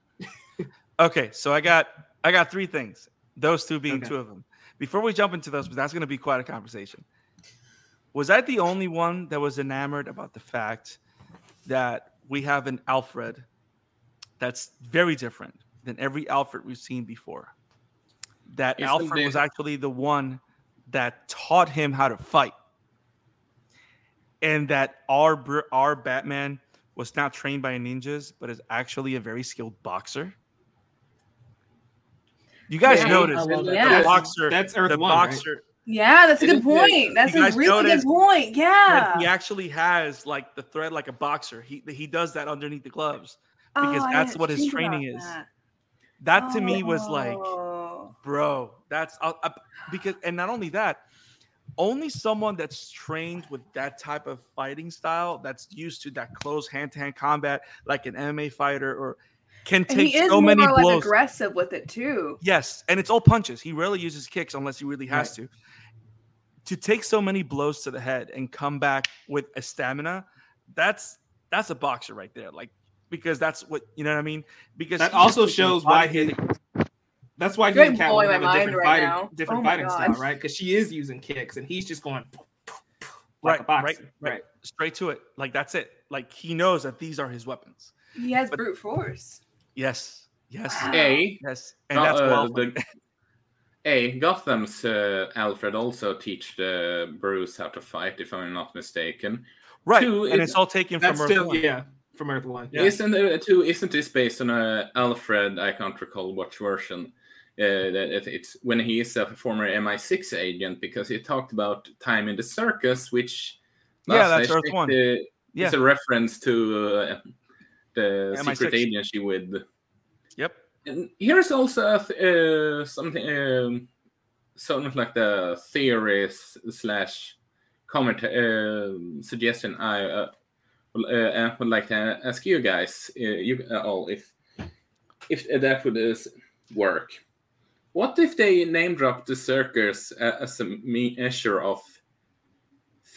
okay, so I got I got three things. Those two being okay. two of them. Before we jump into those, because that's going to be quite a conversation. Was I the only one that was enamored about the fact that we have an Alfred that's very different than every Alfred we've seen before? That Alfred was actually the one that taught him how to fight and that our our Batman was not trained by ninjas, but is actually a very skilled boxer. You guys yeah, noticed yeah. the boxer. That's Earth the One, boxer. Right? Yeah, that's a good point. That's a really good point. Yeah, he actually has like the thread like a boxer. He he does that underneath the gloves oh, because oh, that's what his training is. That, that oh. to me was like, oh. Bro, that's uh, uh, because, and not only that, only someone that's trained with that type of fighting style that's used to that close hand-to-hand combat like an MMA fighter or can take so many blows. like aggressive with it too. Yes and it's all punches. He rarely uses kicks unless he really has right. to. To take so many blows to the head and come back with a stamina that's that's a boxer right there like because that's what you know what i mean? Because that also shows why he that's why he and Catwoman have a different right fighting, different oh fighting style, right? Because she is using kicks and he's just going like right, right, right, straight to it. Like that's it. Like he knows that these are his weapons. He has but, brute force. Yes, yes, a yes, and that's uh, the, a Gotham's uh, Alfred also teach the Bruce how to fight, if I'm not mistaken. Right, Two, and it's all taken from Earth still, Yeah, from Earth One. Yeah. Isn't uh, two? Isn't this based on a Alfred? I can't recall which version uh, it's when he is a former MI6 agent because he talked about time in the circus, which yeah, that's Earth One. Uh, yeah. It's a reference to uh, the MI6. secret agency with. Yep. And here's also uh, something, um, something like the theory slash comment uh, suggestion I uh, uh, would like to ask you guys, you all, if if that would work what if they name drop the circus as a measure of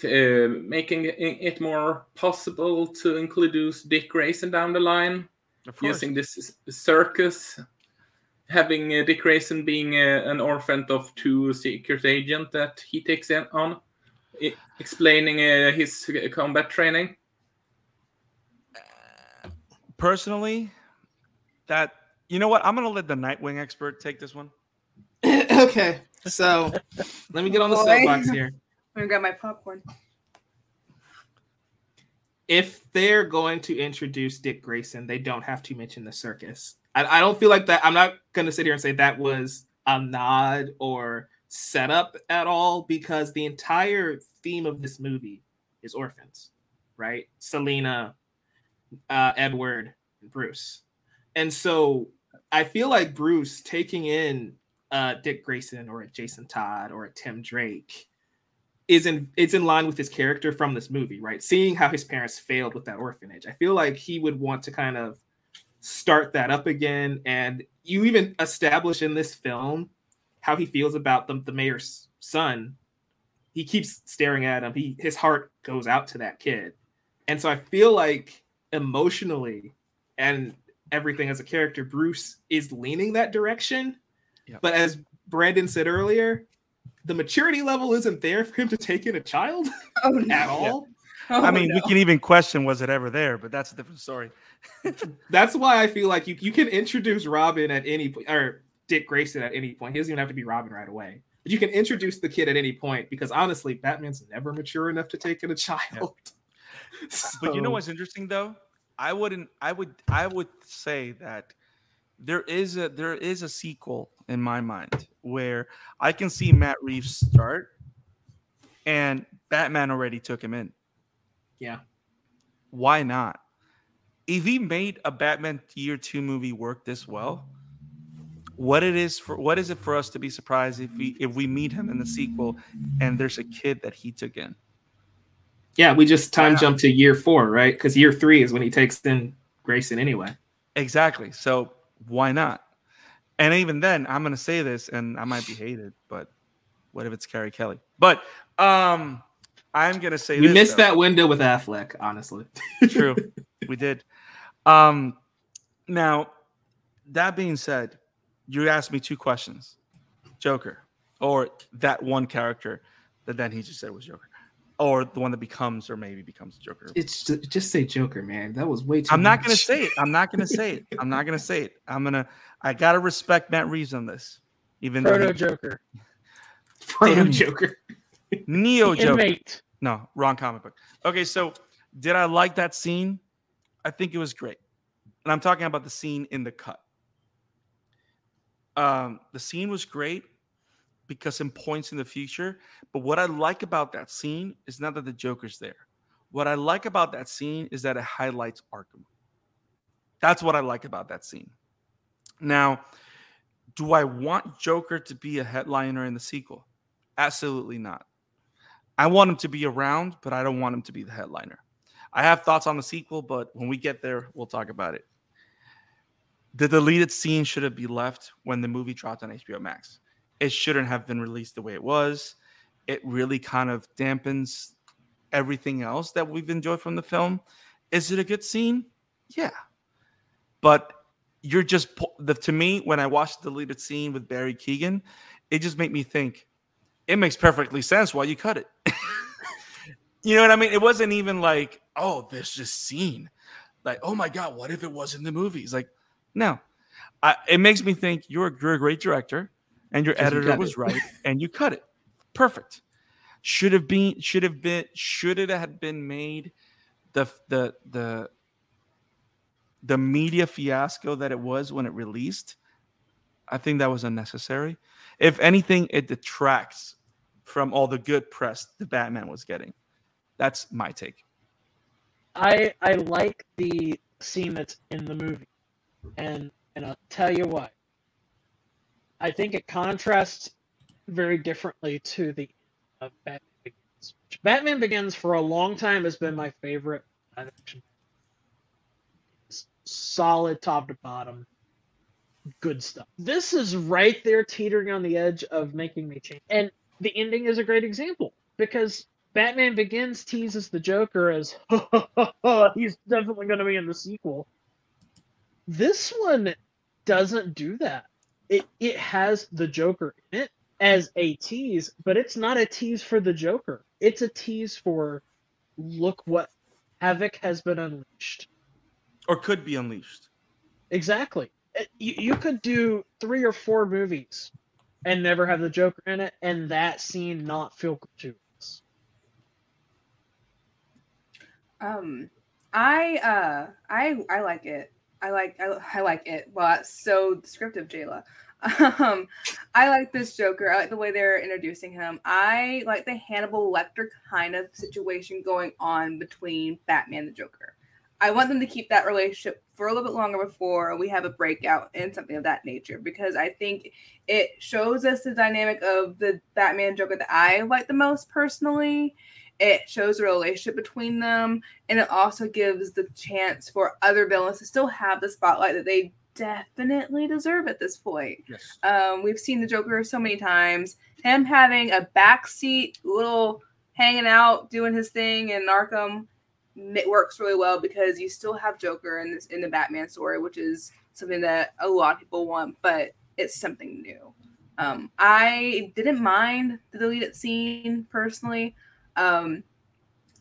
uh, making it more possible to introduce Dick Grayson down the line? Using this circus, having uh, Dick Grayson being uh, an orphan of two secret agent that he takes in on, explaining uh, his combat training. Personally, that you know what, I'm gonna let the Nightwing expert take this one. okay, so let me get on the soapbox here. I'm gonna grab my popcorn. If they're going to introduce Dick Grayson, they don't have to mention the circus. I, I don't feel like that. I'm not gonna sit here and say that was a nod or setup at all because the entire theme of this movie is orphans, right? Selina, uh, Edward, Bruce. And so I feel like Bruce taking in uh, Dick Grayson or a Jason Todd or a Tim Drake is in it's in line with his character from this movie, right? Seeing how his parents failed with that orphanage, I feel like he would want to kind of start that up again. And you even establish in this film how he feels about the, the mayor's son. He keeps staring at him. He his heart goes out to that kid, and so I feel like emotionally and everything as a character, Bruce is leaning that direction Yep. But as Brandon said earlier, the maturity level isn't there for him to take in a child oh, no. at all. Oh, I mean, no. we can even question was it ever there, but that's a different story. that's why I feel like you, you can introduce Robin at any point or Dick Grayson at any point. He doesn't even have to be Robin right away. But you can introduce the kid at any point because honestly, Batman's never mature enough to take in a child. so... But you know what's interesting though? I wouldn't I would I would say that there is a there is a sequel in my mind where I can see Matt Reeves start and Batman already took him in. Yeah. Why not? If he made a Batman year two movie work this well, what it is for what is it for us to be surprised if we if we meet him in the sequel and there's a kid that he took in? Yeah, we just time jump to year four, right? Because year three is when he takes in Grayson anyway. Exactly. So why not? And even then, I'm gonna say this, and I might be hated, but what if it's Carrie Kelly? But um, I'm gonna say We this, missed though. that window with Affleck, honestly. True, we did. Um, now that being said, you asked me two questions: Joker, or that one character that then he just said was Joker, or the one that becomes or maybe becomes Joker. It's just, just say Joker, man. That was way too. I'm not gonna say it. I'm not gonna say it. I'm not gonna say it. I'm gonna. I gotta respect Matt Reeves on this, even though Proto he, Joker. Proto Joker. Neo Joker. Inmate. No, wrong comic book. Okay, so did I like that scene? I think it was great. And I'm talking about the scene in the cut. Um, the scene was great because it points in the future. But what I like about that scene is not that the Joker's there. What I like about that scene is that it highlights Arkham. That's what I like about that scene. Now, do I want Joker to be a headliner in the sequel? Absolutely not. I want him to be around, but I don't want him to be the headliner. I have thoughts on the sequel, but when we get there, we'll talk about it. The deleted scene should have been left when the movie dropped on HBO Max. It shouldn't have been released the way it was. It really kind of dampens everything else that we've enjoyed from the film. Is it a good scene? Yeah. But you're just the to me when I watched the deleted scene with Barry Keoghan, it just made me think it makes perfectly sense why you cut it. you know what I mean? It wasn't even like, oh, there's this scene. Like, oh my God, what if it was in the movies? Like, no. I, it makes me think you're you're a great director and your Because you editor was it. right and you cut it. Perfect. Should have been, should have been, should it have been made the, the, the, the media fiasco that it was when it released? I think that was unnecessary. If anything, it detracts from all the good press the Batman was getting. That's my take. I I like the scene that's in the movie, and and I'll tell you why. I think it contrasts very differently to the of Batman Begins. Which Batman Begins for a long time has been my favorite solid top to bottom, good stuff. This is right there teetering on the edge of making me change, and the ending is a great example because Batman Begins teases the Joker as he's definitely going to be in the sequel. This one doesn't do that. It it has the Joker in it as a tease, but it's not a tease for the Joker. It's a tease for look what havoc has been unleashed. Or could be unleashed. Exactly. Uh, You, you could do three or four movies and never have the Joker in it, and that scene not feel gratuitous. Um, I uh, I I like it. I like I, I like it. Well, so descriptive, Jayla. Um, I like this Joker. I like the way they're introducing him. I like the Hannibal Lecter kind of situation going on between Batman and the Joker. I want them to keep that relationship for a little bit longer before we have a breakout and something of that nature because I think it shows us the dynamic of the Batman Joker that I like the most personally. It shows the relationship between them, and it also gives the chance for other villains to still have the spotlight that they definitely deserve at this point. Yes. Um, we've seen the Joker so many times. Him having a backseat, little hanging out, doing his thing in Arkham, it works really well because you still have Joker in this in the Batman story, which is something that a lot of people want, but it's something new. Um, I didn't mind the deleted scene personally. Um,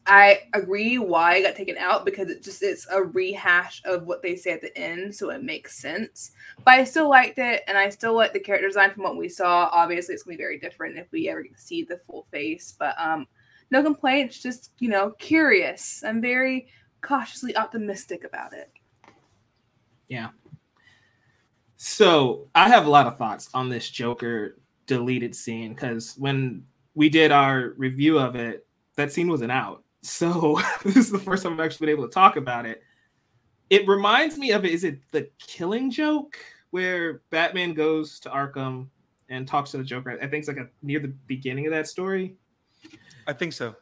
I agree why it got taken out because it just it's a rehash of what they say at the end, so it makes sense. But I still liked it, and I still like the character design from what we saw. Obviously, it's gonna be very different if we ever get to see the full face, but um, no complaints. Just you know, curious. I'm very cautiously optimistic about it. Yeah. So I have a lot of thoughts on this Joker deleted scene because when we did our review of it, that scene wasn't out. So this is the first time I've actually been able to talk about it. It reminds me of is it the Killing Joke where Batman goes to Arkham and talks to the Joker? I think it's like a, near the beginning of that story. I think so.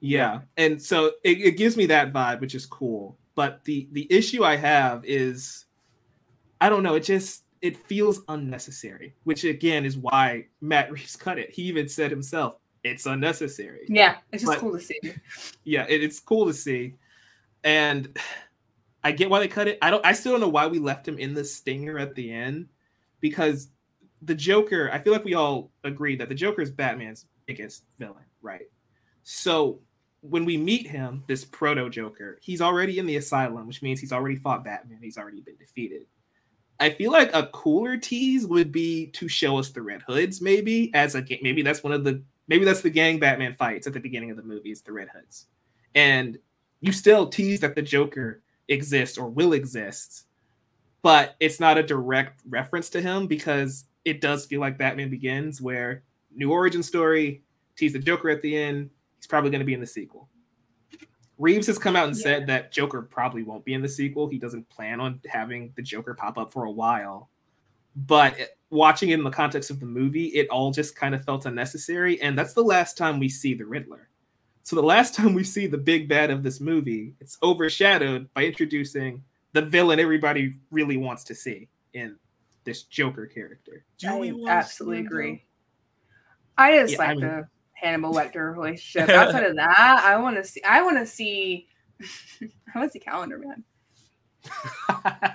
Yeah, and so it, it gives me that vibe, which is cool. But the the issue I have is, I don't know. It just it feels unnecessary, which again is why Matt Reeves cut it. He even said himself, it's unnecessary. Yeah, it's just But- cool to see. Yeah, it, it's cool to see. And I get why they cut it. I don't I still don't know why we left him in the stinger at the end because the Joker, I feel like we all agree that the Joker is Batman's biggest villain, right? So when we meet him, this proto Joker, he's already in the asylum, which means he's already fought Batman. He's already been defeated. I feel like a cooler tease would be to show us the Red Hoods, maybe as a maybe that's one of the maybe that's the gang Batman fights at the beginning of the movie. It's the Red Hoods, and you still tease that the Joker exists or will exist, but it's not a direct reference to him because it does feel like Batman Begins, where new origin story, tease the Joker at the end. He's probably going to be in the sequel. Reeves has come out and said that Joker probably won't be in the sequel. He doesn't plan on having the Joker pop up for a while. But watching it in the context of the movie, it all just kind of felt unnecessary. And that's the last time we see the Riddler. So the last time we see the big bad of this movie, it's overshadowed by introducing the villain everybody really wants to see in this Joker character. Do we absolutely see him, agree. I just Yeah, like I mean- the Hannibal Lecter relationship. Outside of that, I want to see. I want to see. I want to see Calendar Man.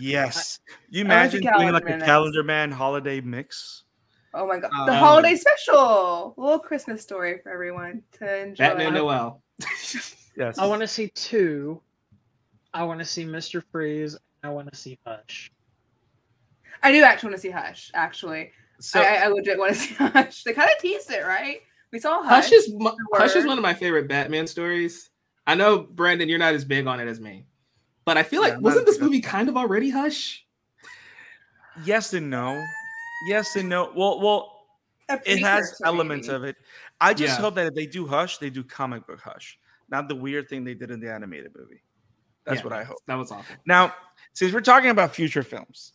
Yes. You I like imagine doing like Calendar a Calendar Man holiday mix? Oh my god, the Um, holiday special, a little Christmas story for everyone to enjoy. Batman Noel. Yes. I want to see two. I want to see Mr. Freeze. I want to see Hush. I do actually want to see Hush. Actually, so, I, I, I legit want to see Hush. They kind of teased it, right? We saw Hush. Hush is mo- Hush is word. one of my favorite Batman stories. I know Brandon, you're not as big on it as me, but I feel like I'm wasn't this big movie kind of already Hush? yes and no. Yes and no. Well, well, it has elements maybe. of it. I just Yeah. hope that if they do Hush, they do comic book Hush, not the weird thing they did in the animated movie. That's Yeah, what I hope. That was awful. Now, since we're talking about future films,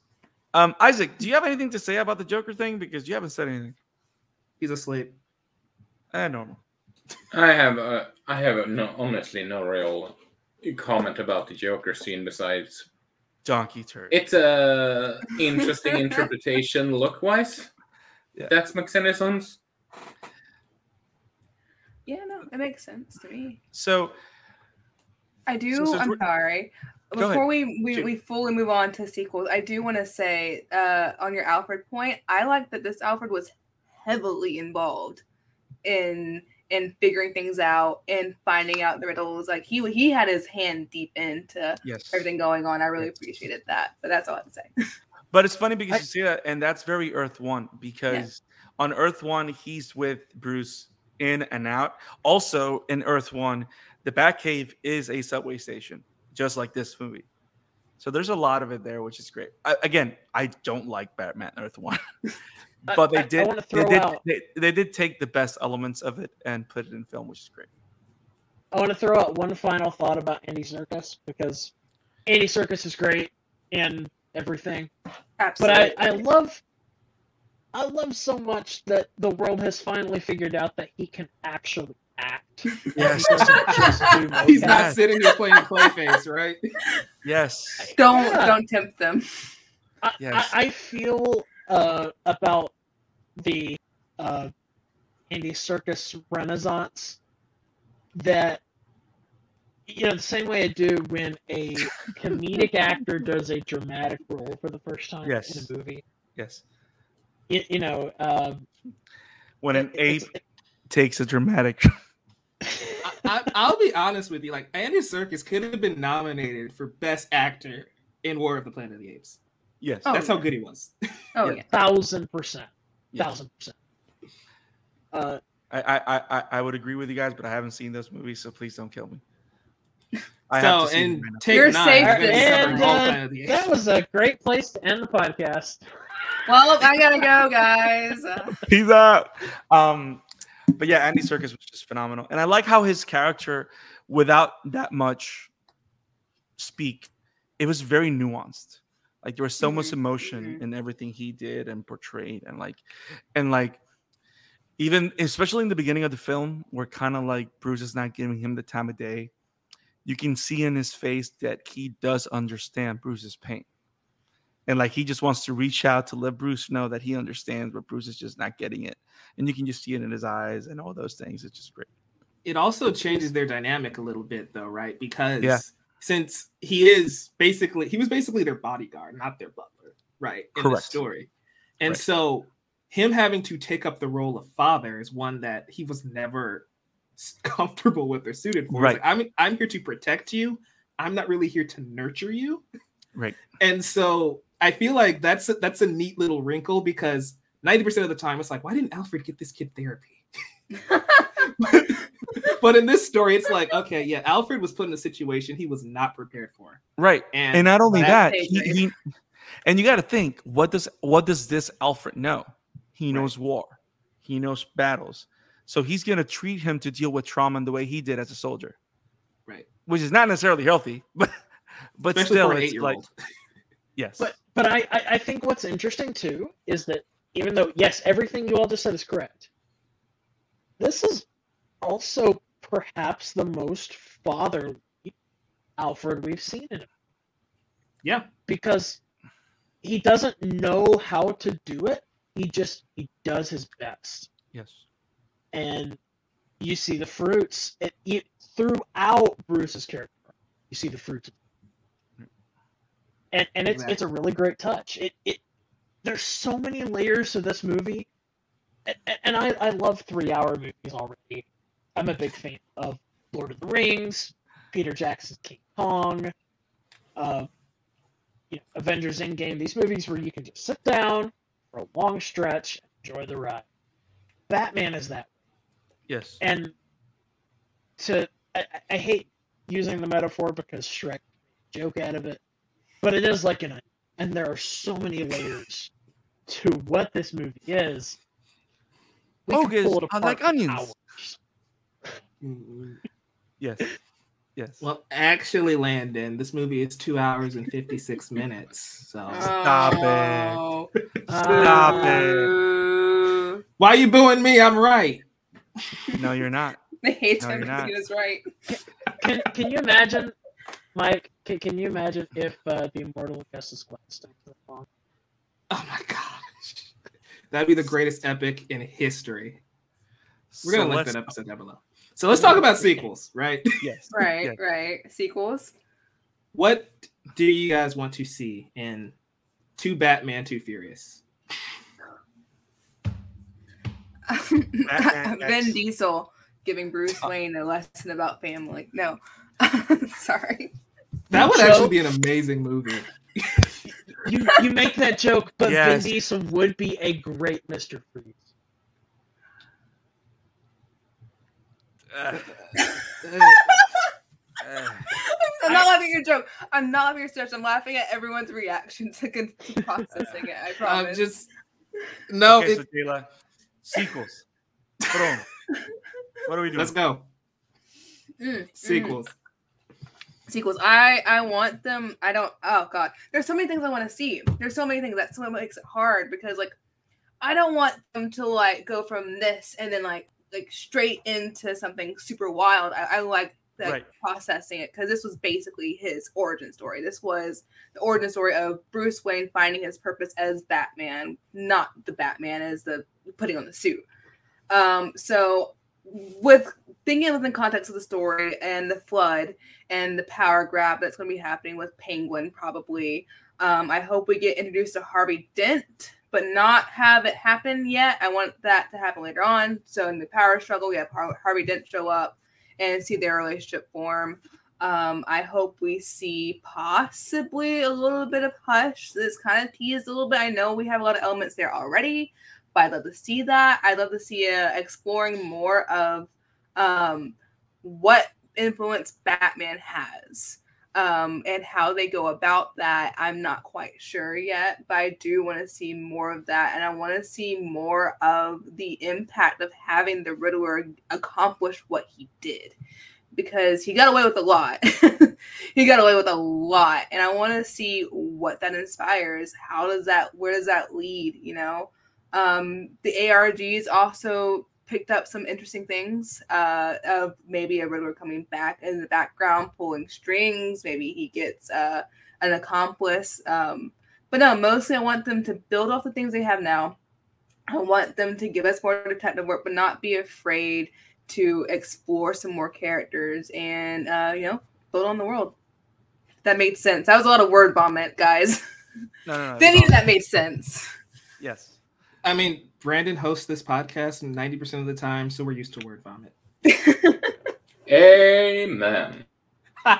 um, Isak, do you have anything to say about the Joker thing? Because you haven't said anything. He's asleep. Eh, normal. I have uh, I have no honestly no real comment about the Joker scene besides Donkey turd. it's a interesting interpretation look wise. Yeah. That's McSennyson's. Yeah, no, it makes sense to me. so I do. So since I'm sorry. Before we, we, we fully move on to sequels, I do want to say uh, on your Alfred point, I like that this Alfred was heavily involved in in figuring things out and finding out the riddles. Like he he had his hand deep into yes, everything going on. I really Yes. appreciated that. But that's all I have to say. But it's funny because I- you see that, and that's very Earth One because on Earth One he's with Bruce in and out. Also in Earth One, the Batcave is a subway station, just like this movie. So there's a lot of it there, which is great. I, again, I don't like Batman Earth One, I- but I- they I did. wanna they did. out- They, they did take the best elements of it and put it in film, which is great. I want to throw out one final thought about Andy Serkis because Andy Serkis is great and everything, but Absolutely. I, I love I love so much that the world has finally figured out that he can actually act. Yes, He doesn't just do He's mocap. not Yes. sitting here playing Clayface, right? yes, don't Yeah. don't tempt them. I, Yes. I, I feel uh, about the uh, Andy Serkis Renaissance that you know the same way I do when a comedic actor does a dramatic role for the first time Yes. in a movie. yes. You, you know, uh, When an ape it's- takes a dramatic. I, I, I'll be honest with you. Like Andy Serkis could have been nominated for Best Actor in War of the Planet of the Apes. Yes. Oh, That's how yeah. good he was. Oh Yeah. yeah. thousand percent, Yeah. thousand percent. Uh, I, I, I, I would agree with you guys, but I haven't seen those movies, so please don't kill me. I so, have to see them and right take You're nine. safe we're gonna be this covering time. all And, Planet of the Apes. that was a great place to end the podcast. Well, I gotta go, guys. Uh, Peace out. Um, but yeah, Andy Serkis was just phenomenal, and I like how his character, without that much speak, it was very nuanced. Like there was so much Mhm, emotion mhm. in everything he did and portrayed, and like, and like, even especially in the beginning of the film, where kind of like Bruce is not giving him the time of day, you can see in his face that he does understand Bruce's pain. and like he just wants to reach out to let Bruce know that he understands, but Bruce is just not getting it, and you can just see it in his eyes and all those things. It's just great. It also changes their dynamic a little bit, though, right? Because Yeah. Since he is basically he was basically their bodyguard, not their butler, right? In the Correct. story, and Right. so him having to take up the role of father is one that he was never comfortable with or suited for. Right. like, I'm I'm here to protect you. I'm not really here to nurture you. Right. And so I feel like that's a, that's a neat little wrinkle because 90% of the time it's like, why didn't Alfred get this kid therapy? but in this story, it's like, okay, yeah, Alfred was put in a situation he was not prepared for. Right. And, And not only that- that, he, he and you got to think what does what does this Alfred know? He Right. knows war, he knows battles, so he's gonna treat him to deal with trauma in the way he did as a soldier, right. which is not necessarily healthy, but but Especially still, it's like yes, But but I, I I think what's interesting too is that even though yes, everything you all just said is correct, this is also perhaps the most fatherly Alfred we've seen in him yeah. because he doesn't know how to do it. He just he does his best, yes, and you see the fruits it, it, throughout Bruce's character. You see the fruits, and and it's it's a really great touch. It it there's so many layers to this movie, and, and I I love three hour movies already. I'm a big fan of Lord of the Rings, Peter Jackson's King Kong, uh, you know, Avengers Endgame. These movies where you can just sit down for a long stretch, and enjoy the ride. Batman is that yes, and to I, I- hate using the metaphor because Shrek joke out of it, but it is like an and there are so many layers to what this movie is. We could Ogres pull it apart like onions. Hours. Mm, yes, yes. Well, actually, Landon, this movie is two hours and 56 minutes. So Stop it. Oh. Stop it. Why are you booing me? I'm right. No, you're not. I hate No, him you're because not. he was right. Can, can you imagine, Mike? Can, can you imagine if uh, the immortal Augustus Gladstone came along? Oh my gosh. That'd be the greatest epic in history. We're gonna So link that episode down below. So let's talk about sequels, right? Yes, Right, yes. right. Sequels. What do you guys want to see in Two Batman, Two Furious? Batman Vin Diesel giving Bruce oh. Wayne a lesson about family. No. Sorry. That would actually be an amazing movie. You you make that joke, but Yes. Vin Diesel would be a great Mister Freeze. Uh, uh, I'm not laughing at your joke. I'm not laughing at your stretch. I'm laughing at everyone's reaction to, con- to processing it. I I'm promise. just no. okay, it- so Jayla, sequels. Boom. What are we doing? let's go. Mm, mm. Sequels. sequels. I I want them. I don't. Oh god, there's so many things I want to see. There's so many things that's what makes it hard because like I don't want them to like go from this and then like like straight into something super wild. I, I like that Right. processing it because this was basically his origin story. This was the origin story of Bruce Wayne finding his purpose as Batman, not the Batman as the putting on the suit. Um, so with thinking within context of the story and the flood and the power grab that's going to be happening with Penguin probably. Um, I hope we get introduced to Harvey Dent, but not have it happen yet. I want that to happen later on. So in the power struggle, we have Har- Harvey Dent show up and see their relationship form. Um, I hope we see possibly a little bit of Hush. This kind of teased a little bit. I know we have a lot of elements there already, but I'd love to see that. I'd love to see uh, exploring more of um, what influence Batman has um, and how they go about that. I'm not quite sure yet, but I do want to see more of that. And I want to see more of the impact of having the Riddler accomplish what he did because he got away with a lot. he got away with a lot. And I want to see what that inspires. How does that, where does that lead? You know, um, the ARGs also picked up some interesting things uh, of maybe a Riddler coming back in the background pulling strings. Maybe he gets uh, an accomplice. Um, But no, mostly I want them to build off the things they have now. I want them to give us more detective work, but not be afraid to explore some more characters and uh, you know build on the world. That made sense. That was a lot of word vomit, guys. No, no, no. Then it's that made sense. yes. I mean, Brandon hosts this podcast 90% of the time, so we're used to word vomit. Amen. uh,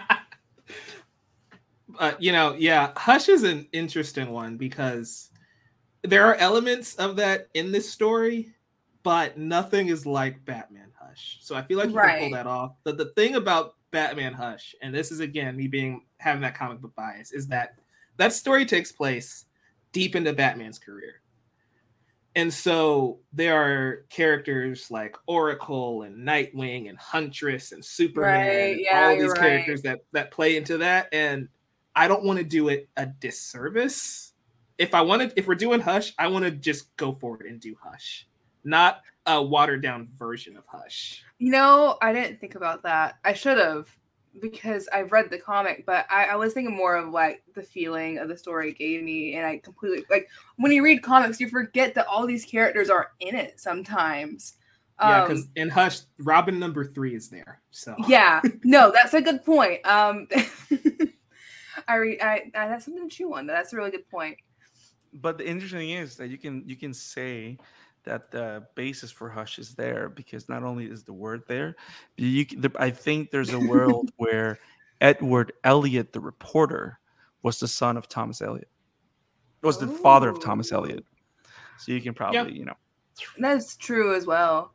you know, yeah, Hush is an interesting one because there are elements of that in this story, but nothing is like Batman Hush. So I feel like you can pull that off. But the thing about Batman Hush, and this is again me being having that comic book bias, is that that story takes place deep into Batman's career. And so there are characters like Oracle and Nightwing and Huntress and Superman, Right, yeah, all these right. characters that that play into that. And I don't want to do it a disservice. If I wanted, if we're doing Hush, I want to just go forward and do Hush, not a watered down version of Hush. You know, I didn't think about that. I should have because I've read the comic, but I, I was thinking more of like the feeling of the story it gave me, and I completely like when you read comics, you forget that all these characters are in it sometimes. Yeah, Um, because in Hush, Robin number three is there. So yeah, no, that's a good point. Um, I, re- I, I that's something to chew on. That's a really good point. But the interesting thing is that you can you can say that the basis for Hush is there because not only is the word there, you the, I think there's a world where Edward Elliot, the reporter, was the son of Thomas Elliot, was the father of Thomas Ooh. Elliot. So you can probably you know That's true as well.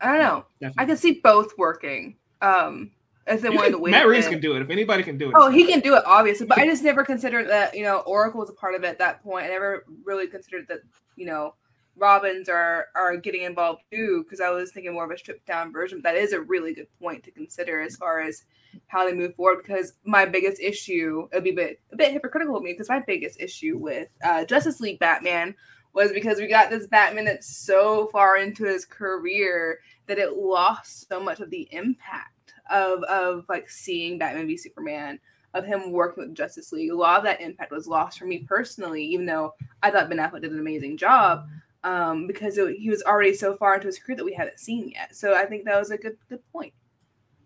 I don't know. I can see both working. Um, if they You wanted can- to wait. Matt Reeves can do it. If anybody can do it, Oh, he can do it, obviously, but I just never considered that you know Oracle was a part of it at that point. I never really considered that you know Robins are are getting involved too, because I was thinking more of a stripped down version. That is a really good point to consider as far as how they move forward. Because my biggest issue, it'd be a bit a bit hypocritical of me, because my biggest issue with uh, Justice League Batman was because we got this Batman that's so far into his career that it lost so much of the impact of of like seeing Batman v Superman, of him working with Justice League. A lot of that impact was lost for me personally, even though I thought Ben Affleck did an amazing job. Um, because it, he was already so far into his career that we haven't seen yet. So I think that was a good good point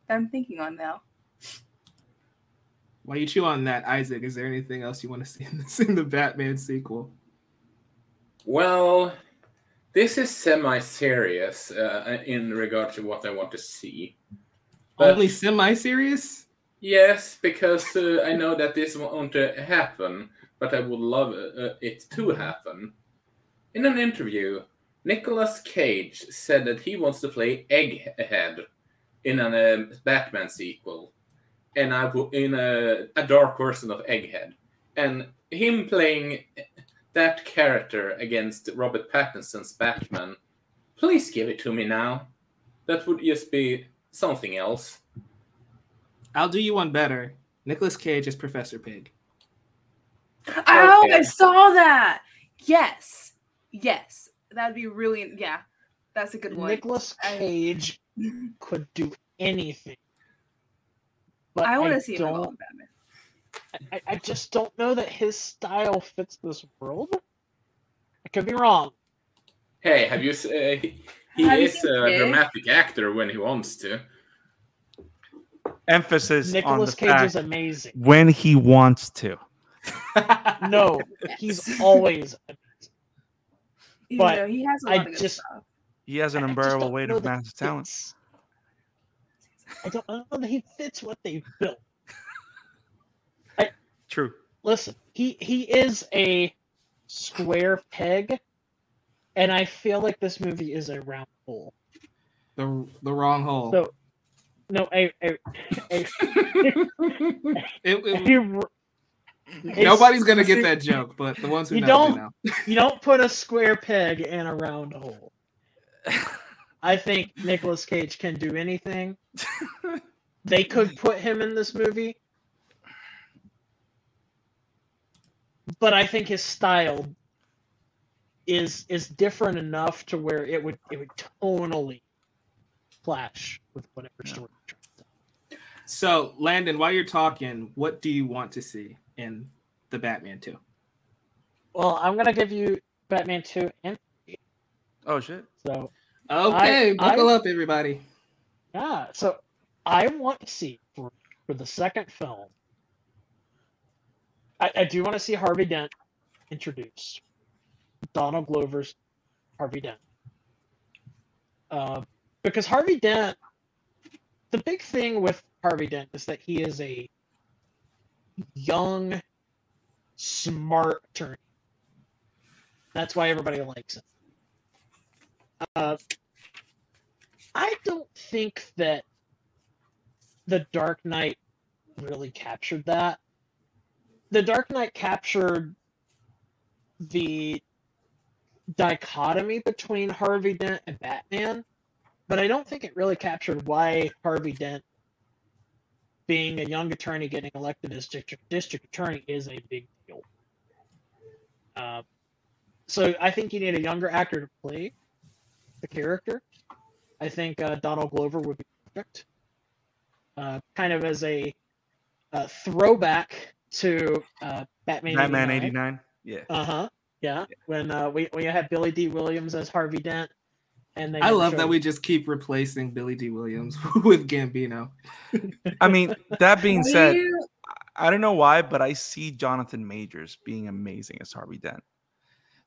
that I'm thinking on now. While you chew on that, Isak, is there anything else you want to see in, this, in the Batman sequel? Well, this is semi-serious uh, in regard to what I want to see. But- Only semi-serious? Yes, because uh, I know that this won't uh, happen, but I would love uh, it to happen. In an interview, Nicolas Cage said that he wants to play Egghead in a um, Batman sequel, and I w- in a, a dark version of Egghead, and him playing that character against Robert Pattinson's Batman. Please give it to me now. That would just be something else. I'll do you one better. Nicolas Cage is Professor Pig. Oh, I saw that. Yes, yes, that'd be really yeah. That's a good one. Nicolas I- Cage could do anything. But I want to see him don't- in Batman. I, I just don't know that his style fits this world. I could be wrong. Hey, have you? s- Uh, he he Have is a Pig? dramatic actor when he wants to. emphasis Nicolas on the Cage fact is amazing. when he wants to. No, he's always. Even But though he has a I lot of good just- stuff. He has an unbearable weight of massive talent. I don't, I don't know that he fits what they've built. I, True. Listen, he he is a square peg, and I feel like this movie is a round hole. the the wrong hole. So, no, a a, a, It- it- a r- a nobody's gonna get that joke, but the ones who You know, don't- know. You don't put a square peg in a round hole. I think Nicolas Cage can do anything. they could put him in this movie. But I think his style is is different enough to where it would it would tonally clash with whatever story. you're trying to tell. So, Landon, while you're talking, what do you want to see in the Batman 2? Well, I'm gonna give you Batman two and Oh shit. so Okay, I- buckle I- up, everybody. yeah. So I want to see for for the second film. I, I do want to see Harvey Dent introduced. Donald Glover's Harvey Dent. Uh, because Harvey Dent, the big thing with Harvey Dent is that he is a young, smart attorney. That's why everybody likes him. Uh, I don't think that the Dark Knight really captured that. The Dark Knight captured the dichotomy between Harvey Dent and Batman, but I don't think it really captured why Harvey Dent, being a young attorney getting elected as district, district attorney, is a big deal. Uh, so I think you need a younger actor to play the character. I think uh, Donald Glover would be perfect. Uh, kind of as a, uh throwback to uh, Batman. Batman 89. Yeah. Uh huh. Yeah. When uh, we we had Billy Dee Williams as Harvey Dent, and they I love that we just keep replacing Billy Dee Williams with Gambino. I mean, that being said, I don't know why, but I see Jonathan Majors being amazing as Harvey Dent.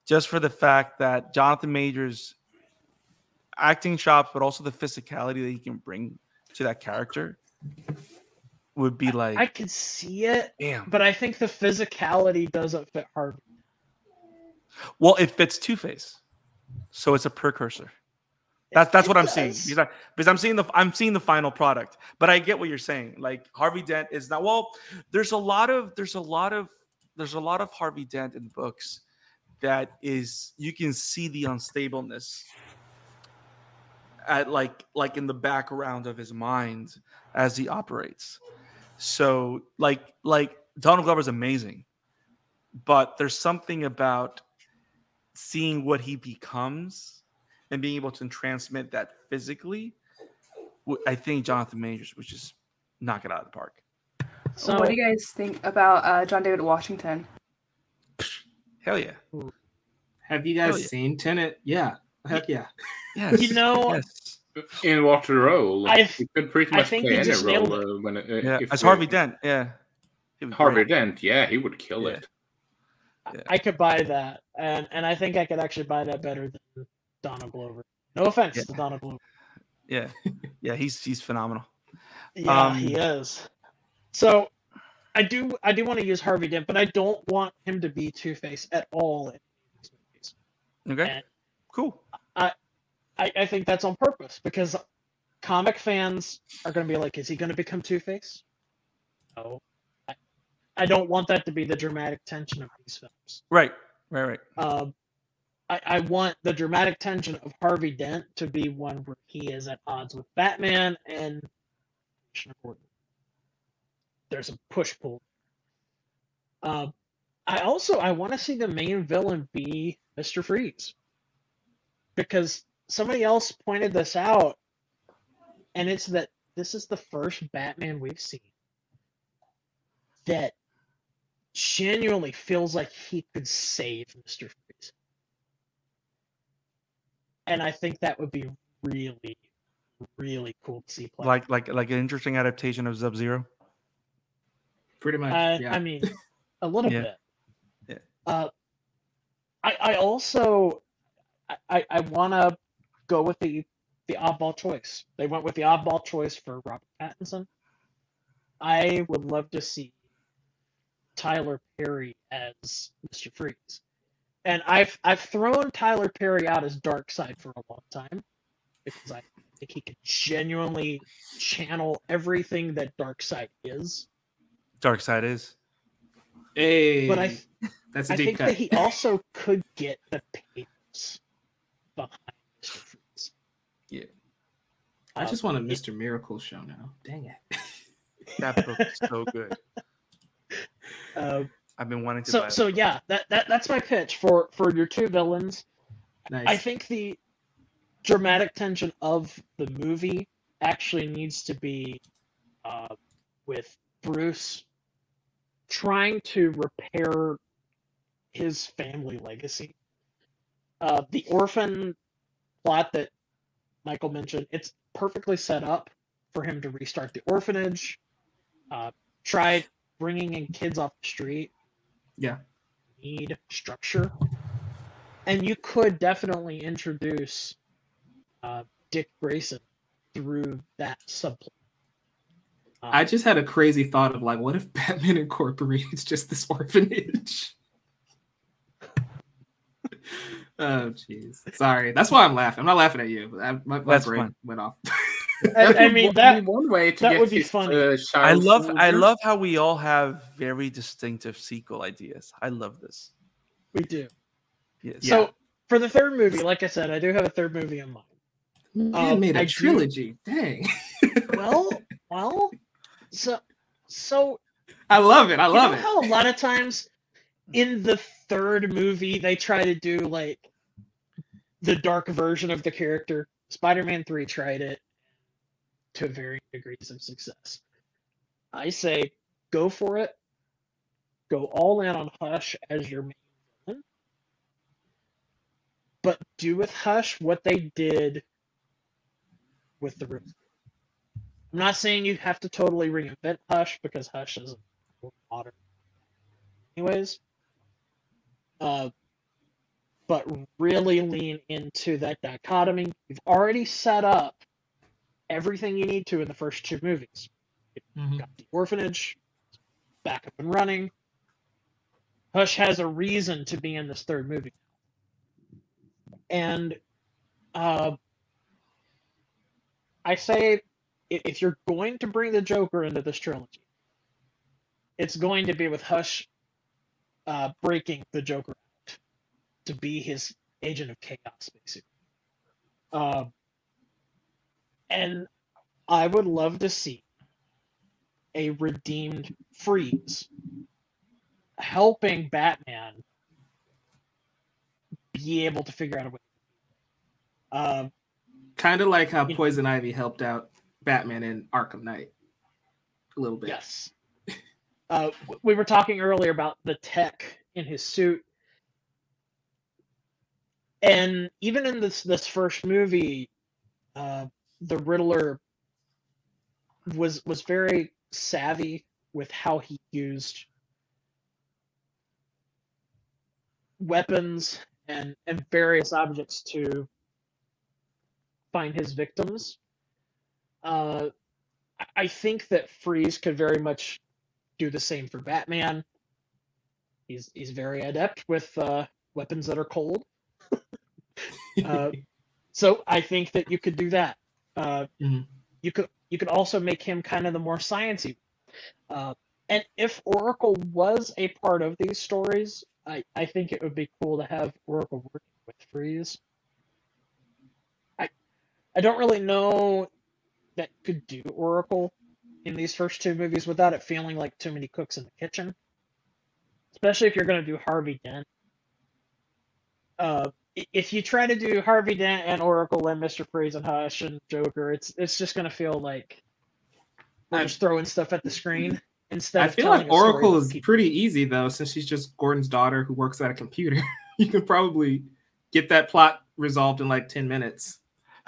Just for the fact that Jonathan Majors acting chops, but also the physicality that he can bring to that character would be like, I could see it, damn. but I think the physicality doesn't fit Harvey. Well, it fits Two Face, so it's a precursor. That's that's what I'm seeing because, I, because I'm seeing the I'm seeing the final product. But I get what you're saying. Like Harvey Dent is not well. There's a lot of there's a lot of there's a lot of Harvey Dent in books that is you can see the unstableness at like like in the background of his mind as he operates. So like like Donald Glover's amazing, but there's something about seeing what he becomes and being able to transmit that physically. I think Jonathan Majors would just knock it out of the park. So what do you guys think about uh, John David Washington? Hell yeah. Have you guys yeah. seen Tenet? Yeah. Heck yeah. Yes. You know- yes. In what role? I've- he could pretty I much think play any role. Uh, when, uh, Yeah. if As Harvey Dent. Yeah. Harvey great. Dent, yeah, he would kill Yeah. it. Yeah. I could buy that, and and I think I could actually buy that better than Donald Glover. No offense Yeah. to Donald Glover. Yeah. Yeah. He's he's phenomenal. Yeah, Um, he is. So I do I do want to use Harvey Dent, but I don't want him to be Two Face at all in these movies. Okay. And Cool. I, I think that's on purpose because comic fans are going to be like, is he going to become Two Face? No. I, I don't want that to be the dramatic tension of these films. Right. Right. Right. Um, I, I want the dramatic tension of Harvey Dent to be one where he is at odds with Batman and Commissioner Gordon. There's a push pull. Um, I also I want to see the main villain be Mister Freeze because somebody else pointed this out, and it's that this is the first Batman we've seen that genuinely feels like he could save Mister and I think that would be really, really cool to see play. Like like like an interesting adaptation of Sub Zero. Pretty much. Uh, yeah. I mean, a little Yeah. bit. Yeah. Uh, I I also I I, I want to go with the the oddball choice. They went with the oddball choice for Robert Pattinson. I would love to see Tyler Perry as Mr. Freeze. And I've I've thrown Tyler Perry out as Darkseid for a long time because I think he could genuinely channel everything that Darkseid is. Darkseid is. hey, But I that's a I deep think cut. that he also could get the papers behind Mr. Freeze. Yeah. I Uh, just want a it- Mr. Miracle show now. Dang it. That book is so good. Uh, I've been wanting to buy so it. so yeah, that, that that's my pitch for for your two villains. Nice. I think the dramatic tension of the movie actually needs to be uh, with Bruce trying to repair his family legacy. Uh, the orphan plot that Michael mentioned, it's perfectly set up for him to restart the orphanage. Uh, try bringing in kids off the street. Yeah. Need structure. And you could definitely introduce uh, Dick Grayson through that subplot. Um, I just had a crazy thought of like, what if Batman incorporates just this orphanage? oh, jeez. Sorry. That's why I'm laughing. I'm not laughing at you. I, my my That's brain fine. went off. I, I mean that one way to that get would be his, funny. I child love I love how we all have very distinctive sequel ideas. I love this. we do. Yes. So for the third movie, like I said, I do have a third movie in mind. Man Um, made a I do- trilogy. Dang. Well, well, so so I love it. I you love know it. how a lot of times in the third movie they try to do like the dark version of the character. Spider-Man 3 tried it to varying degrees of success. I say go for it. Go all in on Hush as your main villain. But do with Hush what they did with the Riddler. I'm not saying you have to totally reinvent Hush because Hush is modern. Anyways, uh, but really lean into that dichotomy. You've already set up everything you need to in the first two movies. Mhm. Got the orphanage back up and running. Hush has a reason to be in this third movie. And uh, I say if you're going to bring the Joker into this trilogy, it's going to be with Hush uh, breaking the Joker out to be his agent of chaos, basically. Um, and I would love to see a redeemed Freeze helping Batman be able to figure out a way. Um, Kind of like how Poison Ivy helped out Batman in Arkham Knight. A little bit. Yes. Uh, we were talking earlier about the tech in his suit, and even in this this first movie, uh, the Riddler was was very savvy with how he used weapons and and various objects to find his victims. Uh, I- think that Freeze could very much do the same for Batman. He's he's very adept with uh, weapons that are cold, Uh, so I think that you could do that. Uh, Mhm. You could you could also make him kind of the more sciency. Uh, and if Oracle was a part of these stories, I, I think it would be cool to have Oracle working with Freeze. I I don't really know that could do Oracle in these first two movies without it feeling like too many cooks in the kitchen. Especially if you're going to do Harvey Dent. Uh, if you try to do Harvey Dent and Oracle and Mister Freeze and Hush and Joker, it's it's just going to feel like I'm just throwing stuff at the screen instead. I feel telling like Oracle is people- pretty easy though, since she's just Gordon's daughter who works at a computer. you can probably get that plot resolved in like 10 minutes.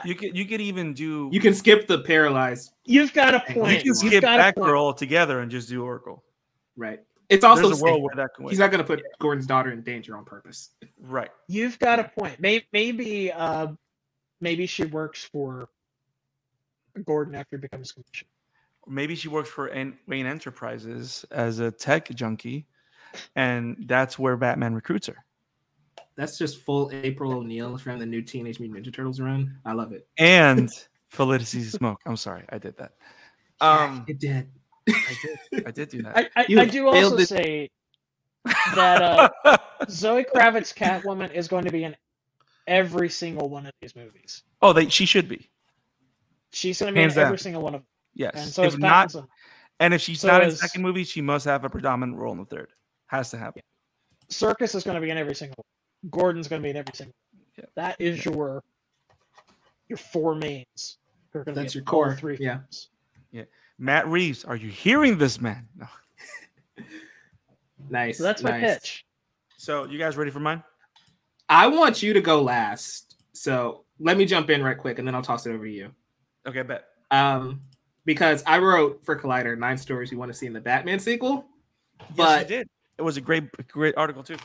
You could you could even do You can skip the paralyzed, You've got a point. you can skip got a point. Batgirl altogether and just do Oracle. right? It's also There's a world where that can he's not going to put Gordon's daughter in danger on purpose. Right. You've got a point. Maybe maybe uh, maybe she works for Gordon after he becomes commissioner. Maybe she works for N- Wayne Enterprises as a tech junkie, and that's where Batman recruits her. That's just full April O'Neil from the new Teenage Mutant Ninja Turtles run. I love it. And Felicity Smoak. I'm sorry, I did that. Um, it did. I did. I did do that. I, I, You I do also it. say that uh, Zoe Kravitz Catwoman is going to be in every single one of these movies. oh, they she should be. She's going to be Hands in every single one of them. Yes. And so if is not, Pattinson. and if she's so not in the second movie, she must have a predominant role in the third. Has to happen. Serkis is going to be in every single one. Gordon's going to be in every single one. Yeah. That is your your four mains. are gonna That's in your core, Three yeah. films. Matt Reeves, are you hearing this, man? No. Nice. So that's my pitch. So you guys ready for mine? I want you to go last. So let me jump in right quick, and then I'll toss it over to you. Okay, bet. Um, because I wrote for Collider nine stories you want to see in the Batman sequel. yes, But you did. It was a great, great article too.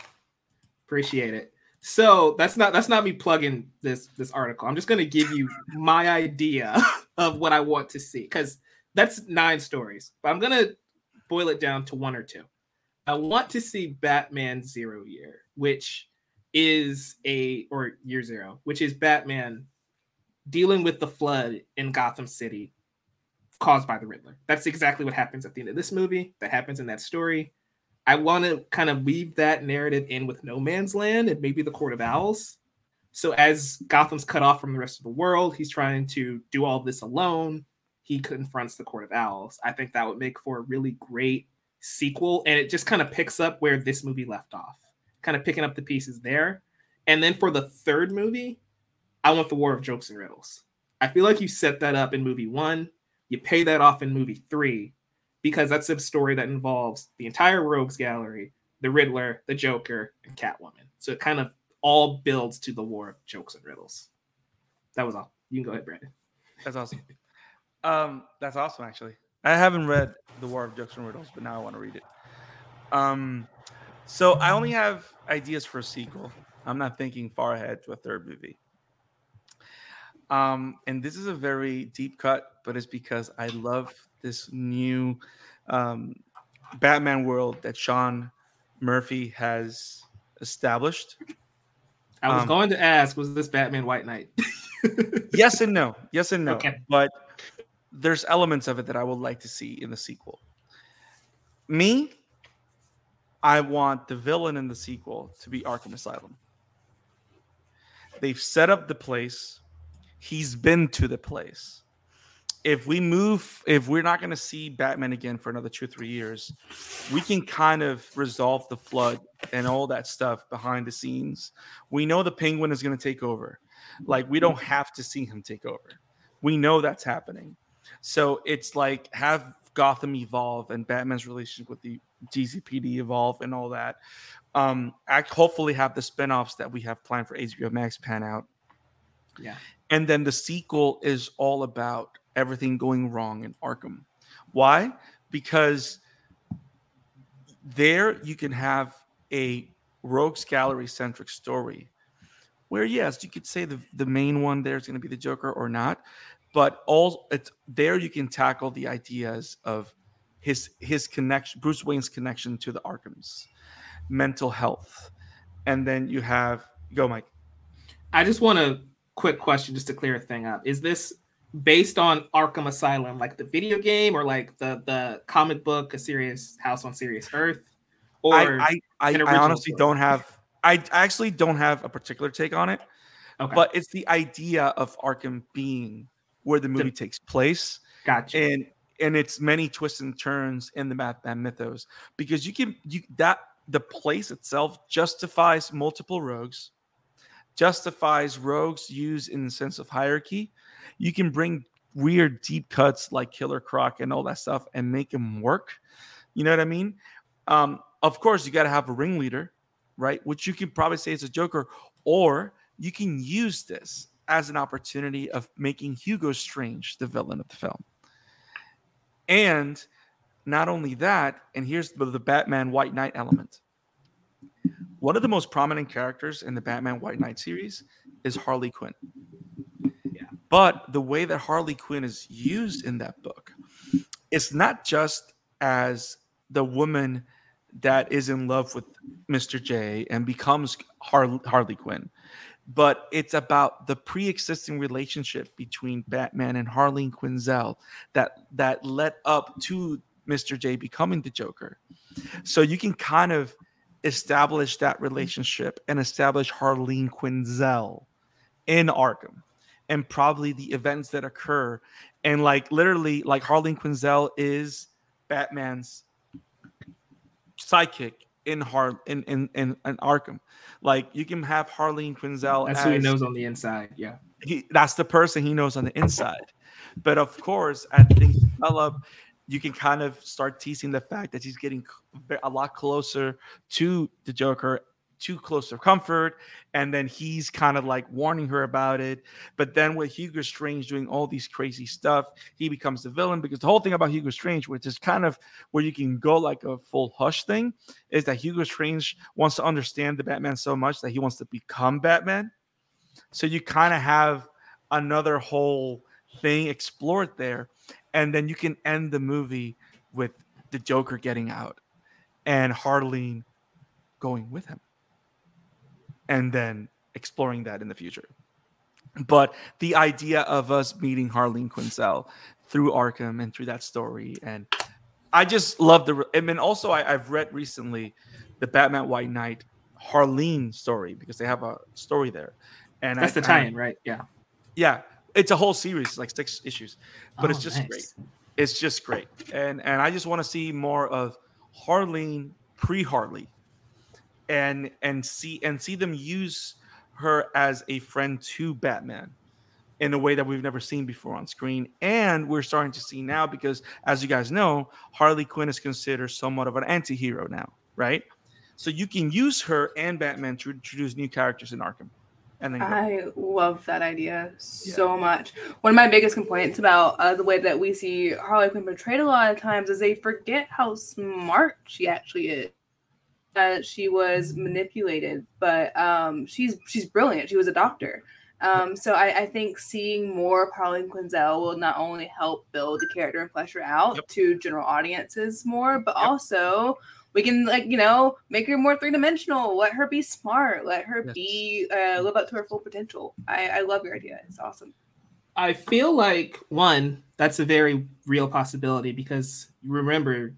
appreciate it. So that's not that's not me plugging this this article. I'm just gonna give you my idea of what I want to see because that's nine stories, but I'm gonna boil it down to one or two. I want to see Batman Zero Year, which is a or Year Zero, which is Batman dealing with the flood in Gotham City caused by the Riddler. That's exactly what happens at the end of this movie. That happens in that story. I want to kind of weave that narrative in with No Man's Land and maybe the Court of Owls. So as Gotham's cut off from the rest of the world, he's trying to do all this alone. He confronts the Court of Owls. I think that would make for a really great sequel, and it just kind of picks up where this movie left off, kind of picking up the pieces there. And then for the third movie, I want the War of Jokes and Riddles. I feel like you set that up in movie one, you pay that off in movie three, because that's a story that involves the entire Rogues Gallery, the Riddler, the Joker, and Catwoman. So it kind of all builds to the War of Jokes and Riddles. That was all. You can go ahead, Brandon. That's awesome. Um, that's awesome. Actually, I haven't read The War of Jokes and Riddles, but now I want to read it. Um, so I only have ideas for a sequel. I'm not thinking far ahead to a third movie. Um, and this is a very deep cut, but it's because I love this new um, Batman world that Sean Murphy has established. I was Um, going to ask, was this Batman White Knight? yes and no. Yes and no. Okay. But there's elements of it that I would like to see in the sequel. Me, I want the villain in the sequel to be Arkham Asylum. They've set up the place. He's been to the place. If we move, if we're not going to see Batman again for another two or three years, we can kind of resolve the flood and all that stuff behind the scenes. We know the Penguin is going to take over. Like we don't have to see him take over. We know that's happening. So it's like have Gotham evolve and Batman's relationship with the GCPD evolve and all that. Um, act hopefully have the spin-offs that we have planned for HBO Max pan out. Yeah. And then the sequel is all about everything going wrong in Arkham. Why? Because there you can have a rogues gallery centric story where yes you could say the, the main one there is going to be the joker or not but all it's there you can tackle the ideas of his his connection bruce wayne's connection to the arkhams mental health and then you have go mike I just want a quick question just to clear a thing up. Is this based on Arkham Asylum, like the video game, or like the the comic book, A Serious House on Serious Earth? Or I I, I, I honestly story? don't have I actually don't have a particular take on it okay, but it's the idea of arkham being where the movie takes place gotcha. and and it's many twists and turns in the Batman mythos because you can you that the place itself justifies multiple rogues, justifies rogues used in the sense of hierarchy. You can bring weird deep cuts like Killer Croc and all that stuff and make them work. You know what I mean? Um, of course, you got to have a ringleader, right? Which you can probably say is a Joker, or you can use this as an opportunity of making Hugo Strange the villain of the film. And not only that, and here's the, the Batman White Knight element. One of the most prominent characters in the Batman White Knight series is Harley Quinn. Yeah. But the way that Harley Quinn is used in that book is not just as the woman that is in love with Mr. J and becomes Har- Harley Quinn, but it's about the pre-existing relationship between Batman and Harleen Quinzel that that led up to Mr. J becoming the Joker. So you can kind of establish that relationship and establish Harleen Quinzel in Arkham and probably the events that occur and like literally like Harleen Quinzel is Batman's sidekick in Har in in in, in Arkham. Like you can have Harleen Quinzel That's as who he knows on the inside. Yeah. he, that's the person he knows on the inside. But of course, as things develop, you can kind of start teasing the fact that he's getting a lot closer to the Joker too close to comfort and then he's kind of like warning her about it. But then with hugo strange doing all these crazy stuff he becomes the villain because the whole thing about hugo strange which is kind of where you can go like a full hush thing is that hugo strange wants to understand the batman so much that he wants to become batman. So you kind of have another whole thing explored there and then you can end the movie with the joker getting out and harleen going with him and then exploring that in the future. But the idea of us meeting Harleen Quinzel through Arkham and through that story, and I just love the. I mean, also I, have read recently the Batman White Knight Harleen story because they have a story there, and that's I, the tie-in, right? Yeah, yeah. It's a whole series, like six issues, but oh, it's just nice. great. It's just great, and and I just want to see more of Harleen pre Harley and and see and see them use her as a friend to Batman in a way that we've never seen before on screen. And we're starting to see now because, as you guys know, Harley Quinn is considered somewhat of an anti hero now, right? So you can use her and Batman to introduce new characters in Arkham. And then I love that idea so yeah. much. One of my biggest complaints about uh, the way that we see Harley Quinn portrayed a lot of times is they forget how smart she actually is uh, she was manipulated, but um, she's she's brilliant. She was a doctor. Um, so I, I, think seeing more Harleen Quinzel will not only help build the character and flesh her out yep. to general audiences more, but yep. also we can like you know make her more three dimensional. Let her be smart. Let her yes. be uh, live up to her full potential. I, I love your idea. It's awesome. I feel like one that's a very real possibility because remember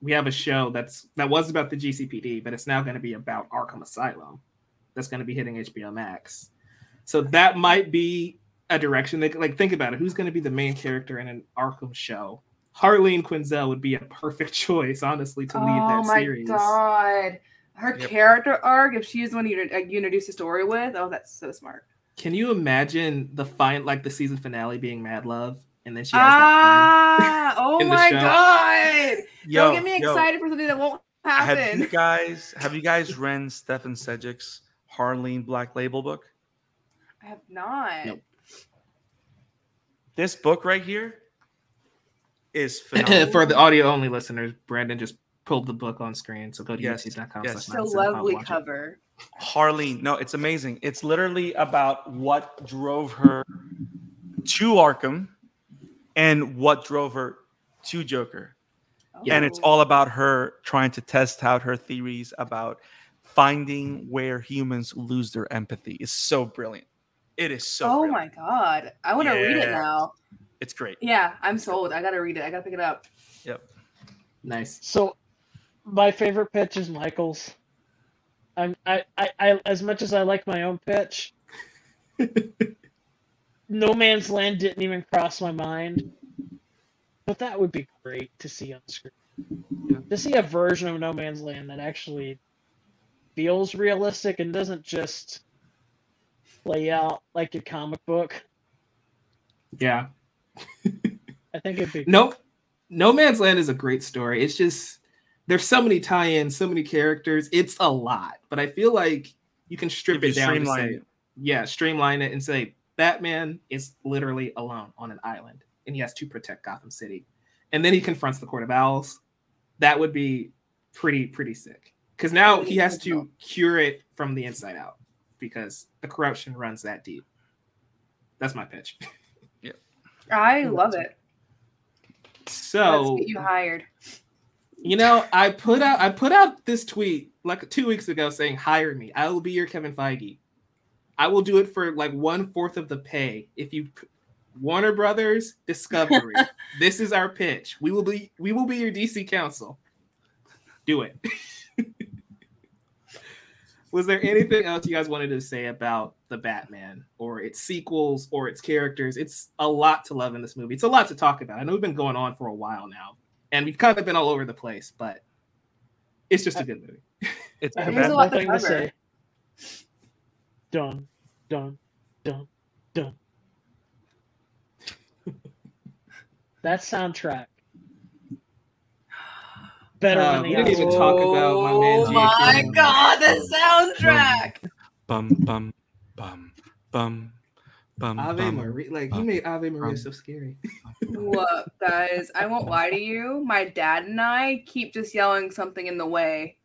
we have a show that's that was about the GCPD, but it's now going to be about Arkham Asylum. That's going to be hitting HBO Max. So that might be a direction. That, like, think about it. Who's going to be the main character in an Arkham show? Harleen Quinzel would be a perfect choice, honestly, to lead oh that series. Oh my god, her yep. character arc. If she's the one you, uh, you introduce the story with, oh, that's so smart. Can you imagine the fine, like the season finale being Mad Love? And then she has ah, oh my god! Yo, Don't get me excited yo, for something that won't happen. Have you guys have you guys read Stefan Sejic's Harleen Black Label book? I have not. Nope. This book right here is for the audio only listeners. Brandon just pulled the book on screen, so go to yes, youtube.com. Yes. It's a lovely cover. It. Harleen, no, it's amazing. It's literally about what drove her to Arkham and what drove her to Joker. Oh. And it's all about her trying to test out her theories about finding where humans lose their empathy. It's so brilliant. It is so. Oh brilliant. my god, I want to yeah. read it now. It's great. Yeah, I'm sold. I gotta read it. I gotta pick it up. Yep. Nice. So, my favorite pitch is Michael's. I'm I, I, I as much as I like my own pitch. No Man's Land didn't even cross my mind, but that would be great to see on screen. Yeah. To see a version of No Man's Land that actually feels realistic and doesn't just play out like a comic book. Yeah. I think it'd be Nope. No Man's Land is a great story. It's just there's so many tie-ins, so many characters. It's a lot, but I feel like you can strip it down and say, it. yeah, streamline it and say Batman is literally alone on an island and he has to protect Gotham City. And then he confronts the Court of Owls. That would be pretty, pretty sick. Because now he has to cure it from the inside out because the corruption runs that deep. That's my pitch. Yeah. I love it. So Let's get you hired. You know, I put out I put out this tweet like two weeks ago saying, hire me. I will be your Kevin Feige. I will do it for like one fourth of the pay if you Warner Brothers Discovery. this is our pitch. We will be we will be your DC counsel. Do it. Was there anything else you guys wanted to say about the Batman or its sequels or its characters? It's a lot to love in this movie. It's a lot to talk about. I know we've been going on for a while now, and we've kind of been all over the place, but it's just a uh, good movie. It's a lot thing to say dun, dun, dun, dun. that soundtrack Better Uh, than we didn't even talk about my man Oh my Giacchino. god, the soundtrack! Bum bum bum bum bum. Ave bum. Maria, like he um, made Ave Maria um, so scary. Look, guys, I won't lie to you. My dad and I keep just yelling something in the way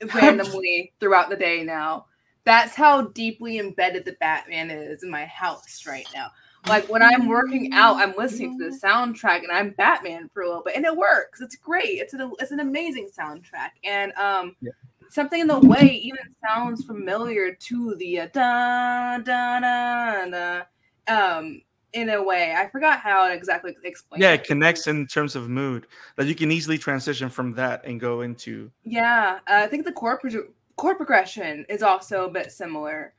randomly throughout the day now. That's how deeply embedded the Batman is in my house right now. Like when I'm working out, I'm listening to the soundtrack and I'm Batman for a little bit, and it works. It's great. It's an it's an amazing soundtrack, and um, Yeah. something in the way even sounds familiar to the uh, da da da da. Um, in a way, I forgot how to exactly explain. Yeah, it. it connects in terms of mood. That you can easily transition from that and go into. Yeah, uh, I think the core pro- chord progression is also a bit similar.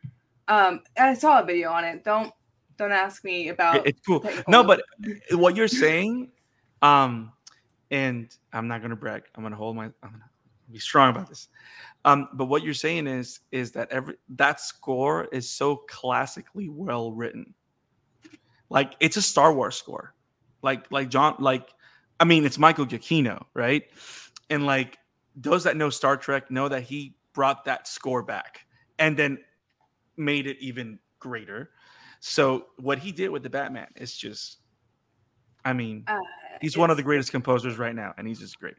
Um, I saw a video on it. Don't don't ask me about. It- it's cool. No, but what you're saying, um, and I'm not gonna brag. I'm gonna hold my. I'm gonna be strong about this. Um, but what you're saying is is that every that score is so classically well written. Like it's a Star Wars score. Like like John like I mean it's Michael Giacchino, right? And like those that know Star Trek know that he brought that score back and then made it even greater. So what he did with the Batman is just I mean, uh, he's one of the greatest composers right now and he's just great.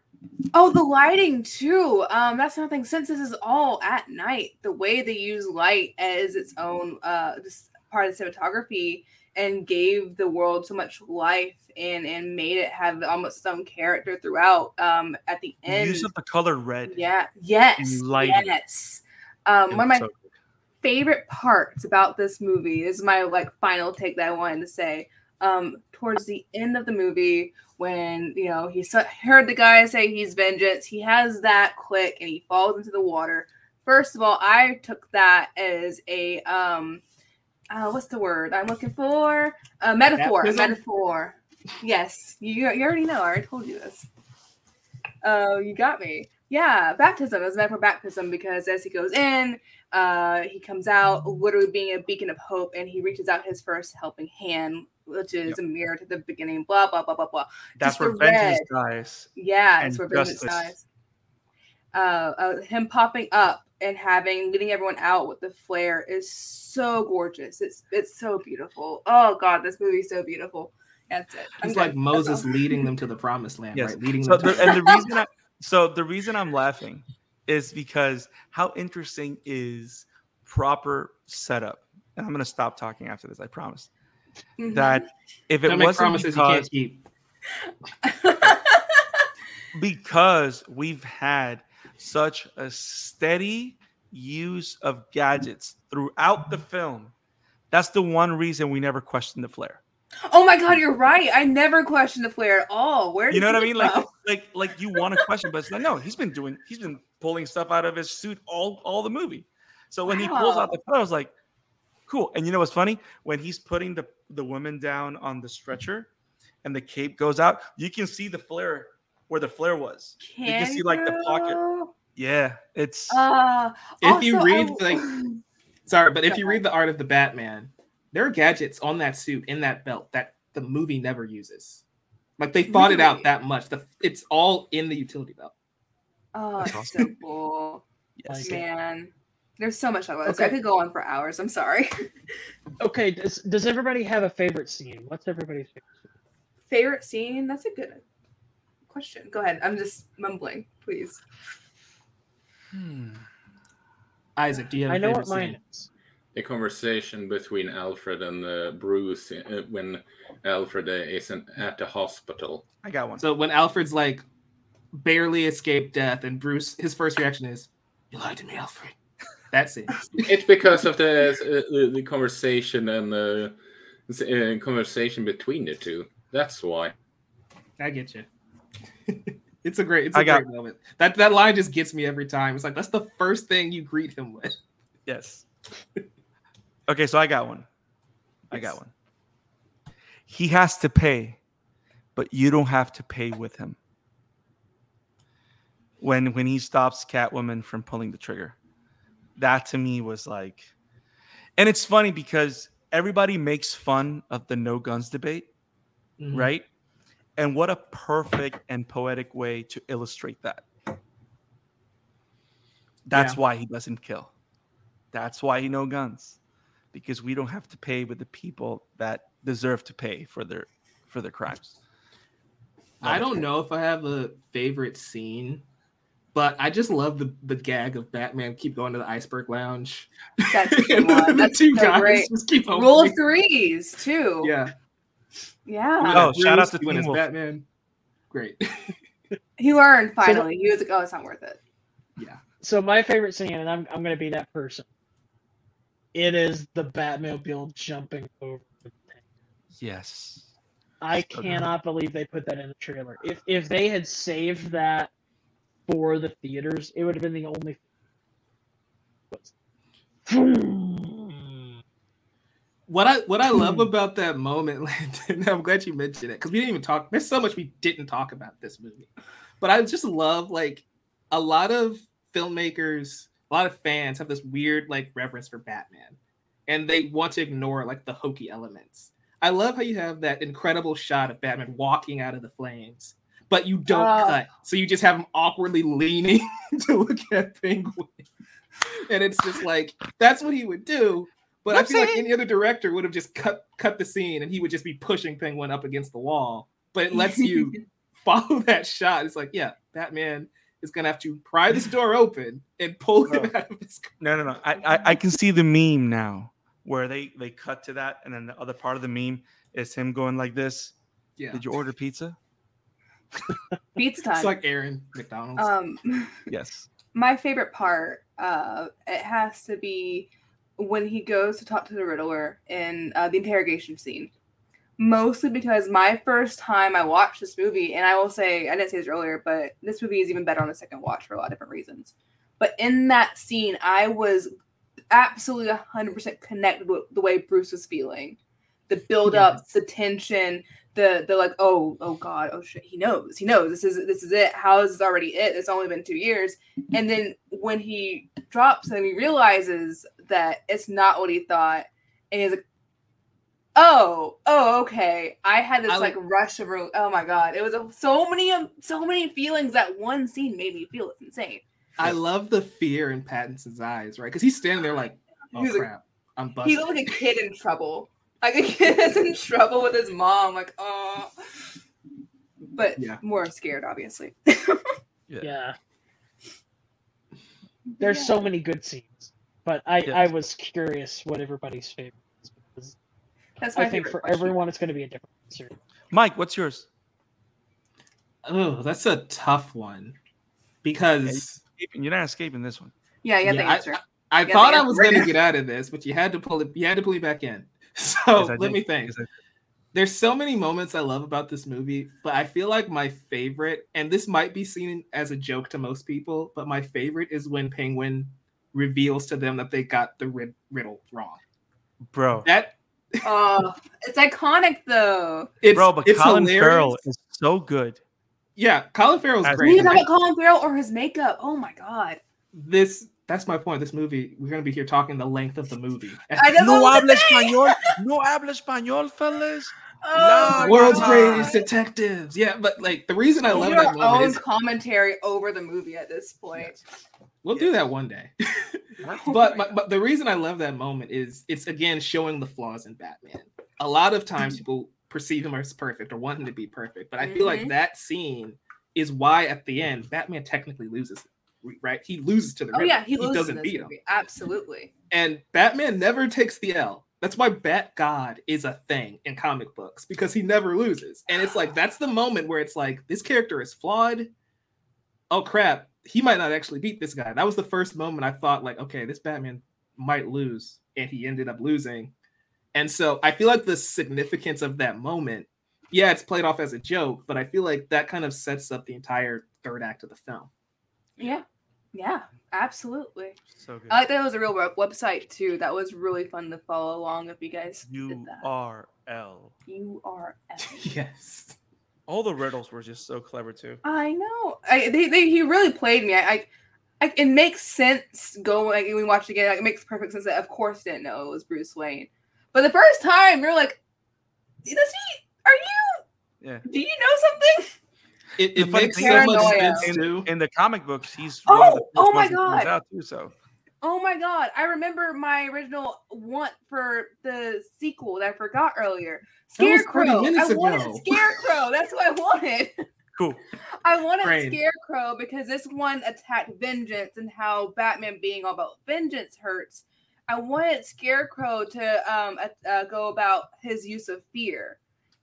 Oh, the lighting too. Um, that's nothing. Since this is all at night, the way they use light as its own uh part of the cinematography and gave the world so much life and and made it have almost its own character throughout. Um, at the end, use of the color red. yeah, yes, yes. Um, one of my so favorite parts about this movie this is my like final take that I wanted to say. Um, towards the end of the movie, when you know he heard the guy say he's vengeance, he has that click and he falls into the water. First of all, I took that as a um, uh, what's the word I'm looking for? A metaphor. A Baptism? metaphor. Yes, you you already know. I already told you this. Oh, you got me. Yeah, baptism is meant for baptism because as he goes in, uh, he comes out literally being a beacon of hope, and he reaches out his first helping hand, which is a mirror to the beginning. Blah blah blah blah blah. That's just where vengeance dies. Yeah, it's where vengeance dies. Uh, uh, him popping up and having leading everyone out with the flare is so gorgeous. It's it's so beautiful. Oh god, this movie's so beautiful. That's it. I'm It's good. like Moses all. leading them to the promised land, Yes. right? Leading So them to the, and the reason I, so the reason I'm laughing is because how interesting is proper setup. And I'm gonna stop talking after this. I promise. Mhm. That if it Don't wasn't promises you because, can't keep. because we've had such a steady use of gadgets throughout the film, that's the one reason we never questioned the flare. Oh my god, you're right. I never questioned the flare at all. Where You know what I mean? Like, like, like you want to question, but it's like, no, he's been doing, he's been pulling stuff out of his suit all, all the movie. So when he pulls out the flare, I was like, cool. And you know what's funny? When he's putting the the woman down on the stretcher, and the cape goes out, you can see the flare where the flare was. you can see like the pocket. You? Yeah, it's Uh, If you read, I- like- Sorry, but if you read the art of the Batman, there are gadgets on that suit in that belt that the movie never uses. Like they thought it out that much. The it's all in the utility belt. oh, That's it's so cool, yes. man. There's so much I love. I could go on for hours. I'm sorry. Okay, does, does everybody have a favorite scene? What's everybody's favorite scene? Favorite scene? That's a good question. Go ahead. I'm just mumbling, please. Hmm. Isak, do you have? a I know favorite what mine is. The conversation between Alfred and uh, Bruce uh, when Alfred uh, isn't at the hospital. I got one. So when Alfred's like barely escaped death, and Bruce, his first reaction is, "You lied to me, Alfred." That's it. It's because of the uh, the, the conversation and the uh, conversation between the two. That's why. I get you. it's a great, it's a I got- great moment. That that line just gets me every time. It's like that's the first thing you greet him with. Yes. okay, so I got one. I got one. He has to pay, but you don't have to pay with him. When when he stops Catwoman from pulling the trigger. That to me was like and it's funny because everybody makes fun of the no guns debate, Mhm. right? And what a perfect and poetic way to illustrate that. That's Yeah. why he doesn't kill. That's why he no guns, because we don't have to pay with the people that deserve to pay for their for their crimes. I don't know if I have a favorite scene, but I just love the the gag of Batman keep going to the iceberg lounge. That's a good one. the That's two so guys great. just keep Rule of threes too. Yeah. Yeah. Oh, shout out to when Teen Wolf. Batman. Great. He learned finally. He was like, "Oh, it's not worth it." Yeah. So my favorite scene, and I'm I'm gonna be that person. It is the Batmobile jumping over. the tank. Yes. I Okay. cannot believe they put that in the trailer. If if they had saved that for the theaters, it would have been the only. What I what I love Hmm. about that moment, Landon, I'm glad you mentioned it because we didn't even talk. There's so much we didn't talk about this movie, but I just love like a lot of filmmakers, a lot of fans have this weird like reverence for Batman, and they want to ignore like the hokey elements. I love how you have that incredible shot of Batman walking out of the flames, but you don't Oh. cut, so you just have him awkwardly leaning to look at Penguin, and it's just like that's what he would do. But I feel like any other director would have just cut cut the scene, and he would just be pushing Penguin up against the wall. But it lets you follow that shot. It's like, yeah, Batman is gonna have to pry this door open and pull him Oh. out of his. No, no, no. I, I, I can see the meme now where they they cut to that, and then the other part of the meme is him going like this. Yeah, Did you order pizza? Pizza time. it's like Aaron McDonald's. um, Yes. my favorite part, uh, it has to be when he goes to talk to the Riddler in uh, the interrogation scene. Mostly because my first time I watched this movie, and I will say I didn't say this earlier, but this movie is even better on a second watch for a lot of different reasons. But in that scene, I was absolutely 100% connected with the way Bruce was feeling. The build up, Yes. the tension, the the like, oh, oh god, oh shit, he knows, he knows this is this is it. How is this already it? It's only been two years. And then when he drops and he realizes that it's not what he thought, and he's like, "Oh, oh, okay." I had this I like rush of, oh my god, it was a, so many, um, so many feelings that one scene made me feel. It's insane. I love the fear in Pattinson's eyes, right? Because he's standing there like, oh He was like- crap, I'm He busted. looked like a kid in trouble, like a kid that's in trouble with his mom. Like, oh, but Yeah. more scared, obviously. Yeah. There's Yeah. so many good scenes, but I Yes. I was curious what everybody's favorite is because That's my I think for question. everyone it's going to be a different answer. Mike, what's yours? oh, that's a tough one because You're not escaping this one. Yeah, you have Yeah, the I- answer. I Yeah, thought the I was right gonna get out of this, but you had to pull it. You had to pull me back in. So Yes, let did. me think. Yes, there's so many moments I love about this movie, but I feel like my favorite, and this might be seen as a joke to most people, but my favorite is when Penguin reveals to them that they got the rid- riddle wrong. Bro. That Oh, it's iconic though. it's Bro, but it's Colin hilarious. Farrell is so good. yeah, Colin Farrell's As- great. didn't talk about Colin Farrell or his makeup. Oh my god. This that's my point. This movie, we're gonna be here talking the length of the movie. I No habla español. No habla español, fellas. Oh, No, World's greatest detectives. Yeah, but like the reason I love need that our moment own is commentary over the movie at this point. We'll do that one day. but, but but the reason I love that moment is it's again showing the flaws in Batman. A lot of times people perceive him as perfect or want him to be perfect, but I feel like Mhm. that scene is why at the end Batman technically loses, right? He loses to the Oh Riddler. yeah, he loses doesn't beat him. Absolutely. and Batman never takes the L. That's why Bat God is a thing in comic books because he never loses. And it's like that's the moment where it's like this character is flawed. Oh crap, he might not actually beat this guy. That was the first moment I thought like, okay, this Batman might lose, and he ended up losing. And so I feel like the significance of that moment, yeah, it's played off as a joke, but I feel like that kind of sets up the entire third act of the film. Yeah. Yeah. Absolutely. So good. I like that it was a real web- website too. That was really fun to follow along if you guys did U that. R L. U R L. yes. All the riddles were just so clever too. I know. I they, they he really played me. I, I, I it makes sense going like, we watch it again. Like, it makes perfect sense that of course didn't know it was Bruce Wayne, but the first time you're like, does he? Are you? Yeah. Do you know something? It, it makes so much sense too. In the comic books, he's Oh, one of the first oh my ones that God. out too. So Oh my god, I remember my original want for the sequel that I forgot earlier. That was 30 Scarecrow. I minutes wanted ago. Scarecrow. That's what I wanted. cool. I wanted Brain. Scarecrow because this one attacked vengeance and how Batman being all about vengeance hurts. I wanted Scarecrow to um uh, uh, go about his use of fear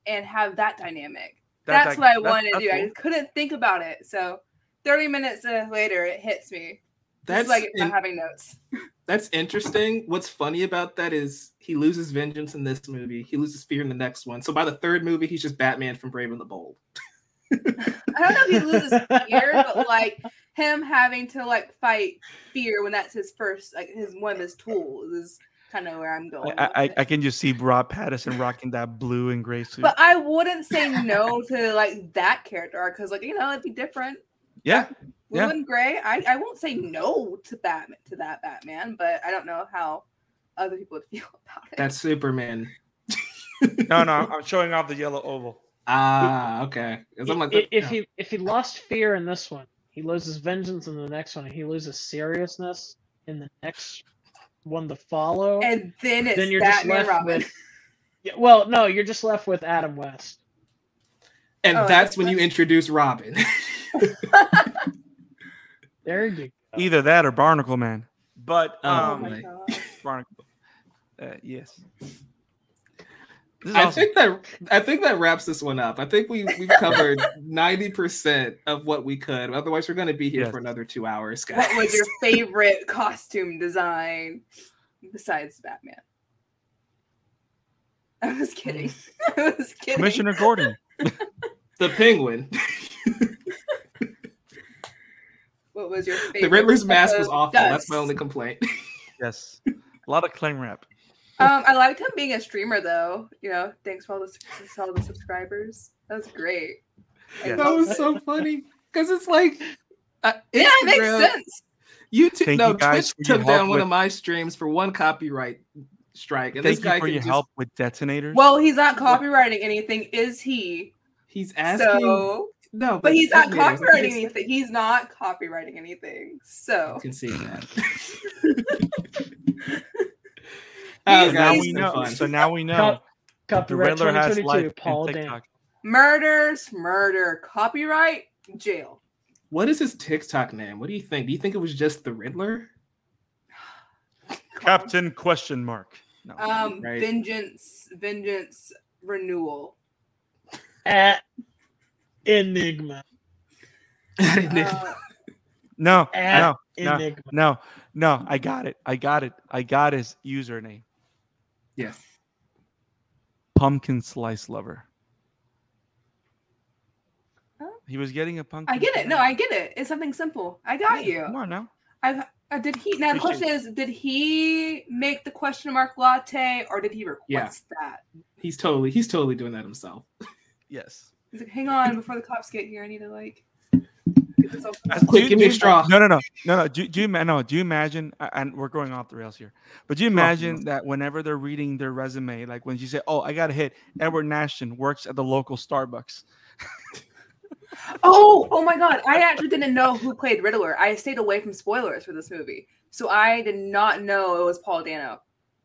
and have that dynamic. That- that's that- what I that's- wanted to that's do. I cool. just couldn't think about it. So 30 minutes uh, later, it hits me. That's That's like in- not having notes. That's interesting. What's funny about that is he loses vengeance in this movie. He loses fear in the next one. So by the third movie, he's just Batman from Brave and the Bold. I don't know if he loses fear, but like him having to like fight fear when that's his first, like his one of his tools is kind of where I'm going. I, I. I can just see Rob Pattinson rocking that blue and gray suit. but I wouldn't say no to like that character because like you know it'd be different. yeah, Blue Yeah. and gray. I, I won't say no to Batman to that Batman, but I don't know how other people would feel about it. That's Superman. no, no, I'm showing off the yellow oval. Ah, okay. I'm like, I- if yeah. he if he lost fear in this one, he loses vengeance in the next one, and he loses seriousness in the next one to follow. and then it's then you're just Batman left Robin. with. Yeah, well, no, you're just left with Adam West. and Oh, that's when you introduce Robin. There you go. Either that or Barnacle Man. But Oh, Oh um, my my. god. Barnacle. Uh, yes. This I awesome. think that I think that wraps this one up. I think we we've covered ninety percent of what we could. Otherwise, we're going to be here Yes. for another two hours, guys. What was your favorite costume design besides Batman? I was kidding. I was kidding. Commissioner Gordon. the Penguin? What was your favorite? the Riddler's mask was of awful. That's my only complaint. Yes. A lot of cling wrap. Um, I liked him being a streamer though. You know, thanks for all the for all the subscribers. That was great. I Yeah. that was so funny because it's like. Uh, Yeah, it makes sense. YouTube, Thank no, you Twitch took help down one of my streams for one copyright strike, and Thank this you guy for can your just, help with detonators. Well, he's not copyrighting anything, is he? He's asking. So, no, but he's not detonators, copyrighting think anything. He's not copyrighting anything. So You can see that. He oh, now we know. fun. So now we know. Cop- The Copyright Riddler has life Paul in Dan. Murders, murder, copyright, jail. What is his TikTok name? What do you think? Do you think it was just the Riddler? Captain question mark. No. Um, Right. vengeance, vengeance, renewal. At Enigma. Uh, no, At no, no, Enigma. no, no. I got it. I got it. I got his username. yes. Pumpkin slice lover. Huh? He was getting a pumpkin. I get it. No. I get it. It's something simple. I got you. Come on now. I uh, did he now the Appreciate question is did he make the question mark latte or did he request that? He's totally he's totally doing that himself. Yes. He's like, hang on, before the cops get here, I need to like get. As- Quick, do- give me a straw. No, no, no, no, no. Do, do you no? Do you imagine? And we're going off the rails here. But do you imagine come that whenever they're reading their resume, like when you say, "Oh, I got a hit," Edward Nashton works at the local Starbucks. Oh, oh my god. I actually didn't know who played Riddler. I stayed away from spoilers for this movie. So I did not know it was Paul Dano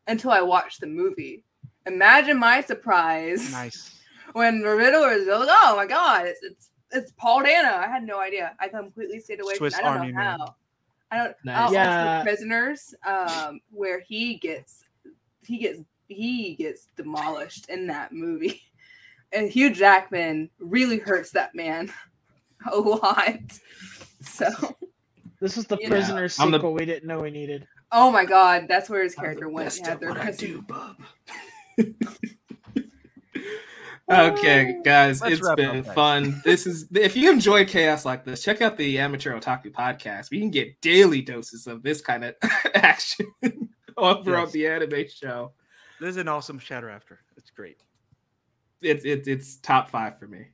until I watched the movie. Imagine my surprise Nice. When the Riddler is like, oh my god, it's it's it's Paul Dano. I had no idea. I completely stayed away Swiss from I don't Army know man. how. I don't Nice. oh, also Yeah. prisoners, um, where he gets he gets he gets demolished in that movie. And Hugh Jackman really hurts that man a lot. So This is the Yeah. prisoner I'm the- sequel we didn't know we needed. oh my god, that's where his I'm character the went. best He had at their what I prison- do, bub. okay, guys, Let's it's wrap been up, fun. This is if you enjoy chaos like this, check out the Amateur Otaku podcast. We can get daily doses of this kind of action over on Yes. the anime show. This is an awesome chatter after. It's great. It's it's it's top five for me.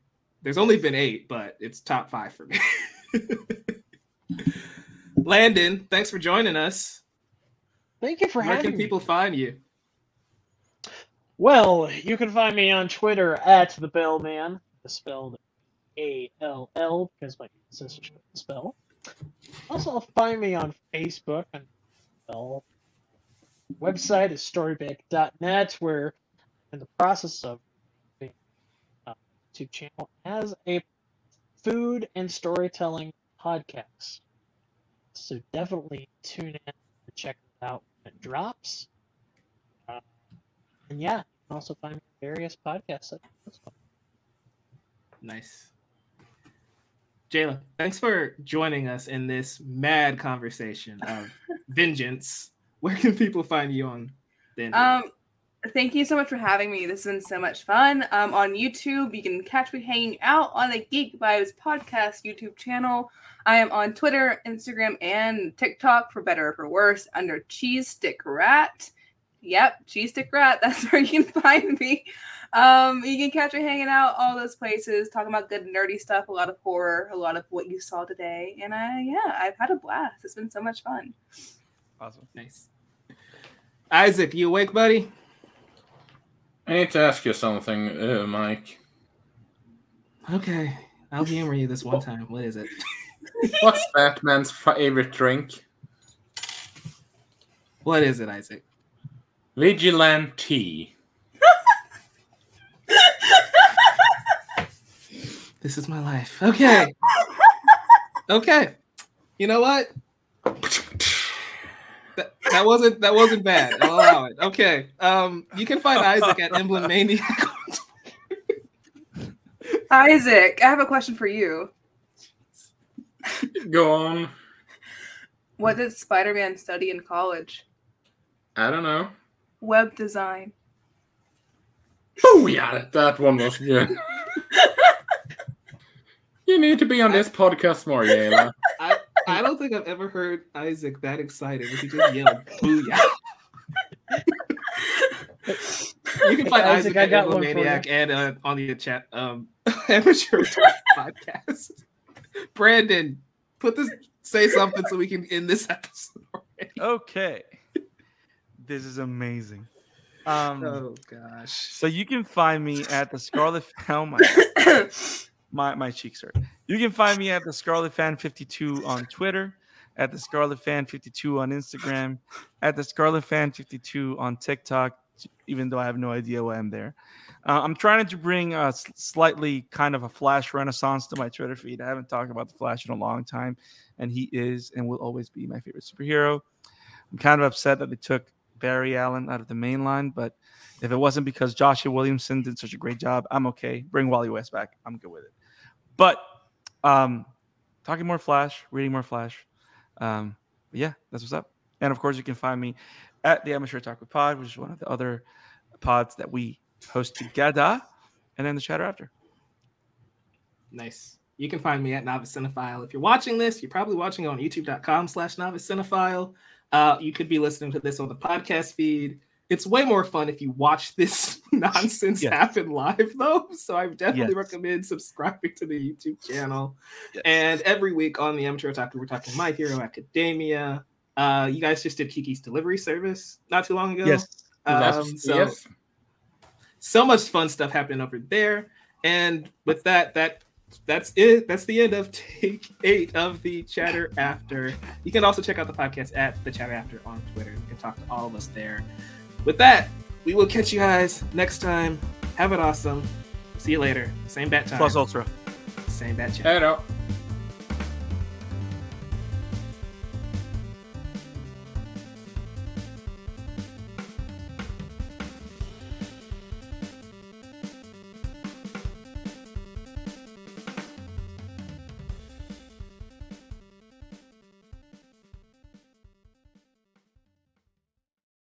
There's only been eight, but it's top five for me. Landon, thanks for joining us. Thank you for Where having can me. people find you? Well, you can find me on Twitter at the Beallman, spelled A L L because my sister couldn't spell. Also, find me on Facebook and spell. Website is storybank.net, where in the process of being a uh, YouTube channel as a food and storytelling podcast. So definitely tune in and check it out when it drops. And yeah, you can also find me various podcasts. Nice. Jayla, thanks for joining us in this mad conversation of vengeance. Where can people find you on the internet? Um, thank you so much for having me. This has been so much fun. Um, on YouTube, you can catch me hanging out on the Geek Vibes podcast YouTube channel. I am on Twitter, Instagram, and TikTok for better or for worse under Cheese Stick Rat. Yep, Cheese Stick Rat. That's where you can find me. Um, you can catch me hanging out all those places, talking about good nerdy stuff, a lot of horror, a lot of what you saw today, and I yeah, I've had a blast. It's been so much fun. Awesome. nice. Isak, you awake, buddy? I need to ask you something, uh, Mike. Okay, I'll humor you this one time. What is it? What's Batman's favorite drink? What is it, Isak? Vigilante. This is my life. Okay. okay. You know what? That, that wasn't that wasn't bad. I'll allow it. Okay. Um, you can find Isak at Emblem Maniac. Isak, I have a question for you. Go on. What did Spider Man study in college? I don't know. Web design. Oh yeah, that one was good. you need to be on this podcast more, Yayla. I, I don't think I've ever heard Isak that excited when he just yelled booyah. you can find Isak, Isak, I got one. Maniac and uh, on the chat um amateur podcast. Brandon, put this say something so we can end this episode. Okay. This is amazing. Um, Oh gosh. So you can find me at the Scarlet. Oh my, my my cheeks hurt. You can find me at the Scarlet Fan 52 on Twitter, at the Scarlet Fan 52 on Instagram, at the Scarlet Fan 52 on TikTok. Even though I have no idea why I'm there, uh, I'm trying to bring a slightly kind of a Flash renaissance to my Twitter feed. I haven't talked about the Flash in a long time, and he is and will always be my favorite superhero. I'm kind of upset that they took Barry Allen out of the main line, but if it wasn't because Joshua Williamson did such a great job, I'm okay. Bring Wally West back. I'm good with it. But um, talking more Flash, reading more Flash. Um, yeah, that's what's up. And of course, you can find me at the Amateur Otaku Pod, which is one of the other pods that we host together, and then the chatter after. Nice. You can find me at Novice Cinephile. If you're watching this, you're probably watching it on youtube.com slash novice cinephile. Uh, you could be listening to this on the podcast feed. It's way more fun if you watch this nonsense Yes. happen live, though. So I definitely Yes. recommend subscribing to the YouTube channel. Yes. And every week on the Amateur Otaku, we're talking My Hero Academia. Uh, you guys just did Kiki's delivery service not too long ago. Yes. Um, so yes. so much fun stuff happening over there. And with that, that that's it. That's the end of take eight of the chatter after. You can also check out the podcast at the chatter after on Twitter. You can talk to all of us there. With that, we will catch you guys next time. Have it awesome. See you later. Same bat time. Plus Ultra. Same bat chat. Hej då.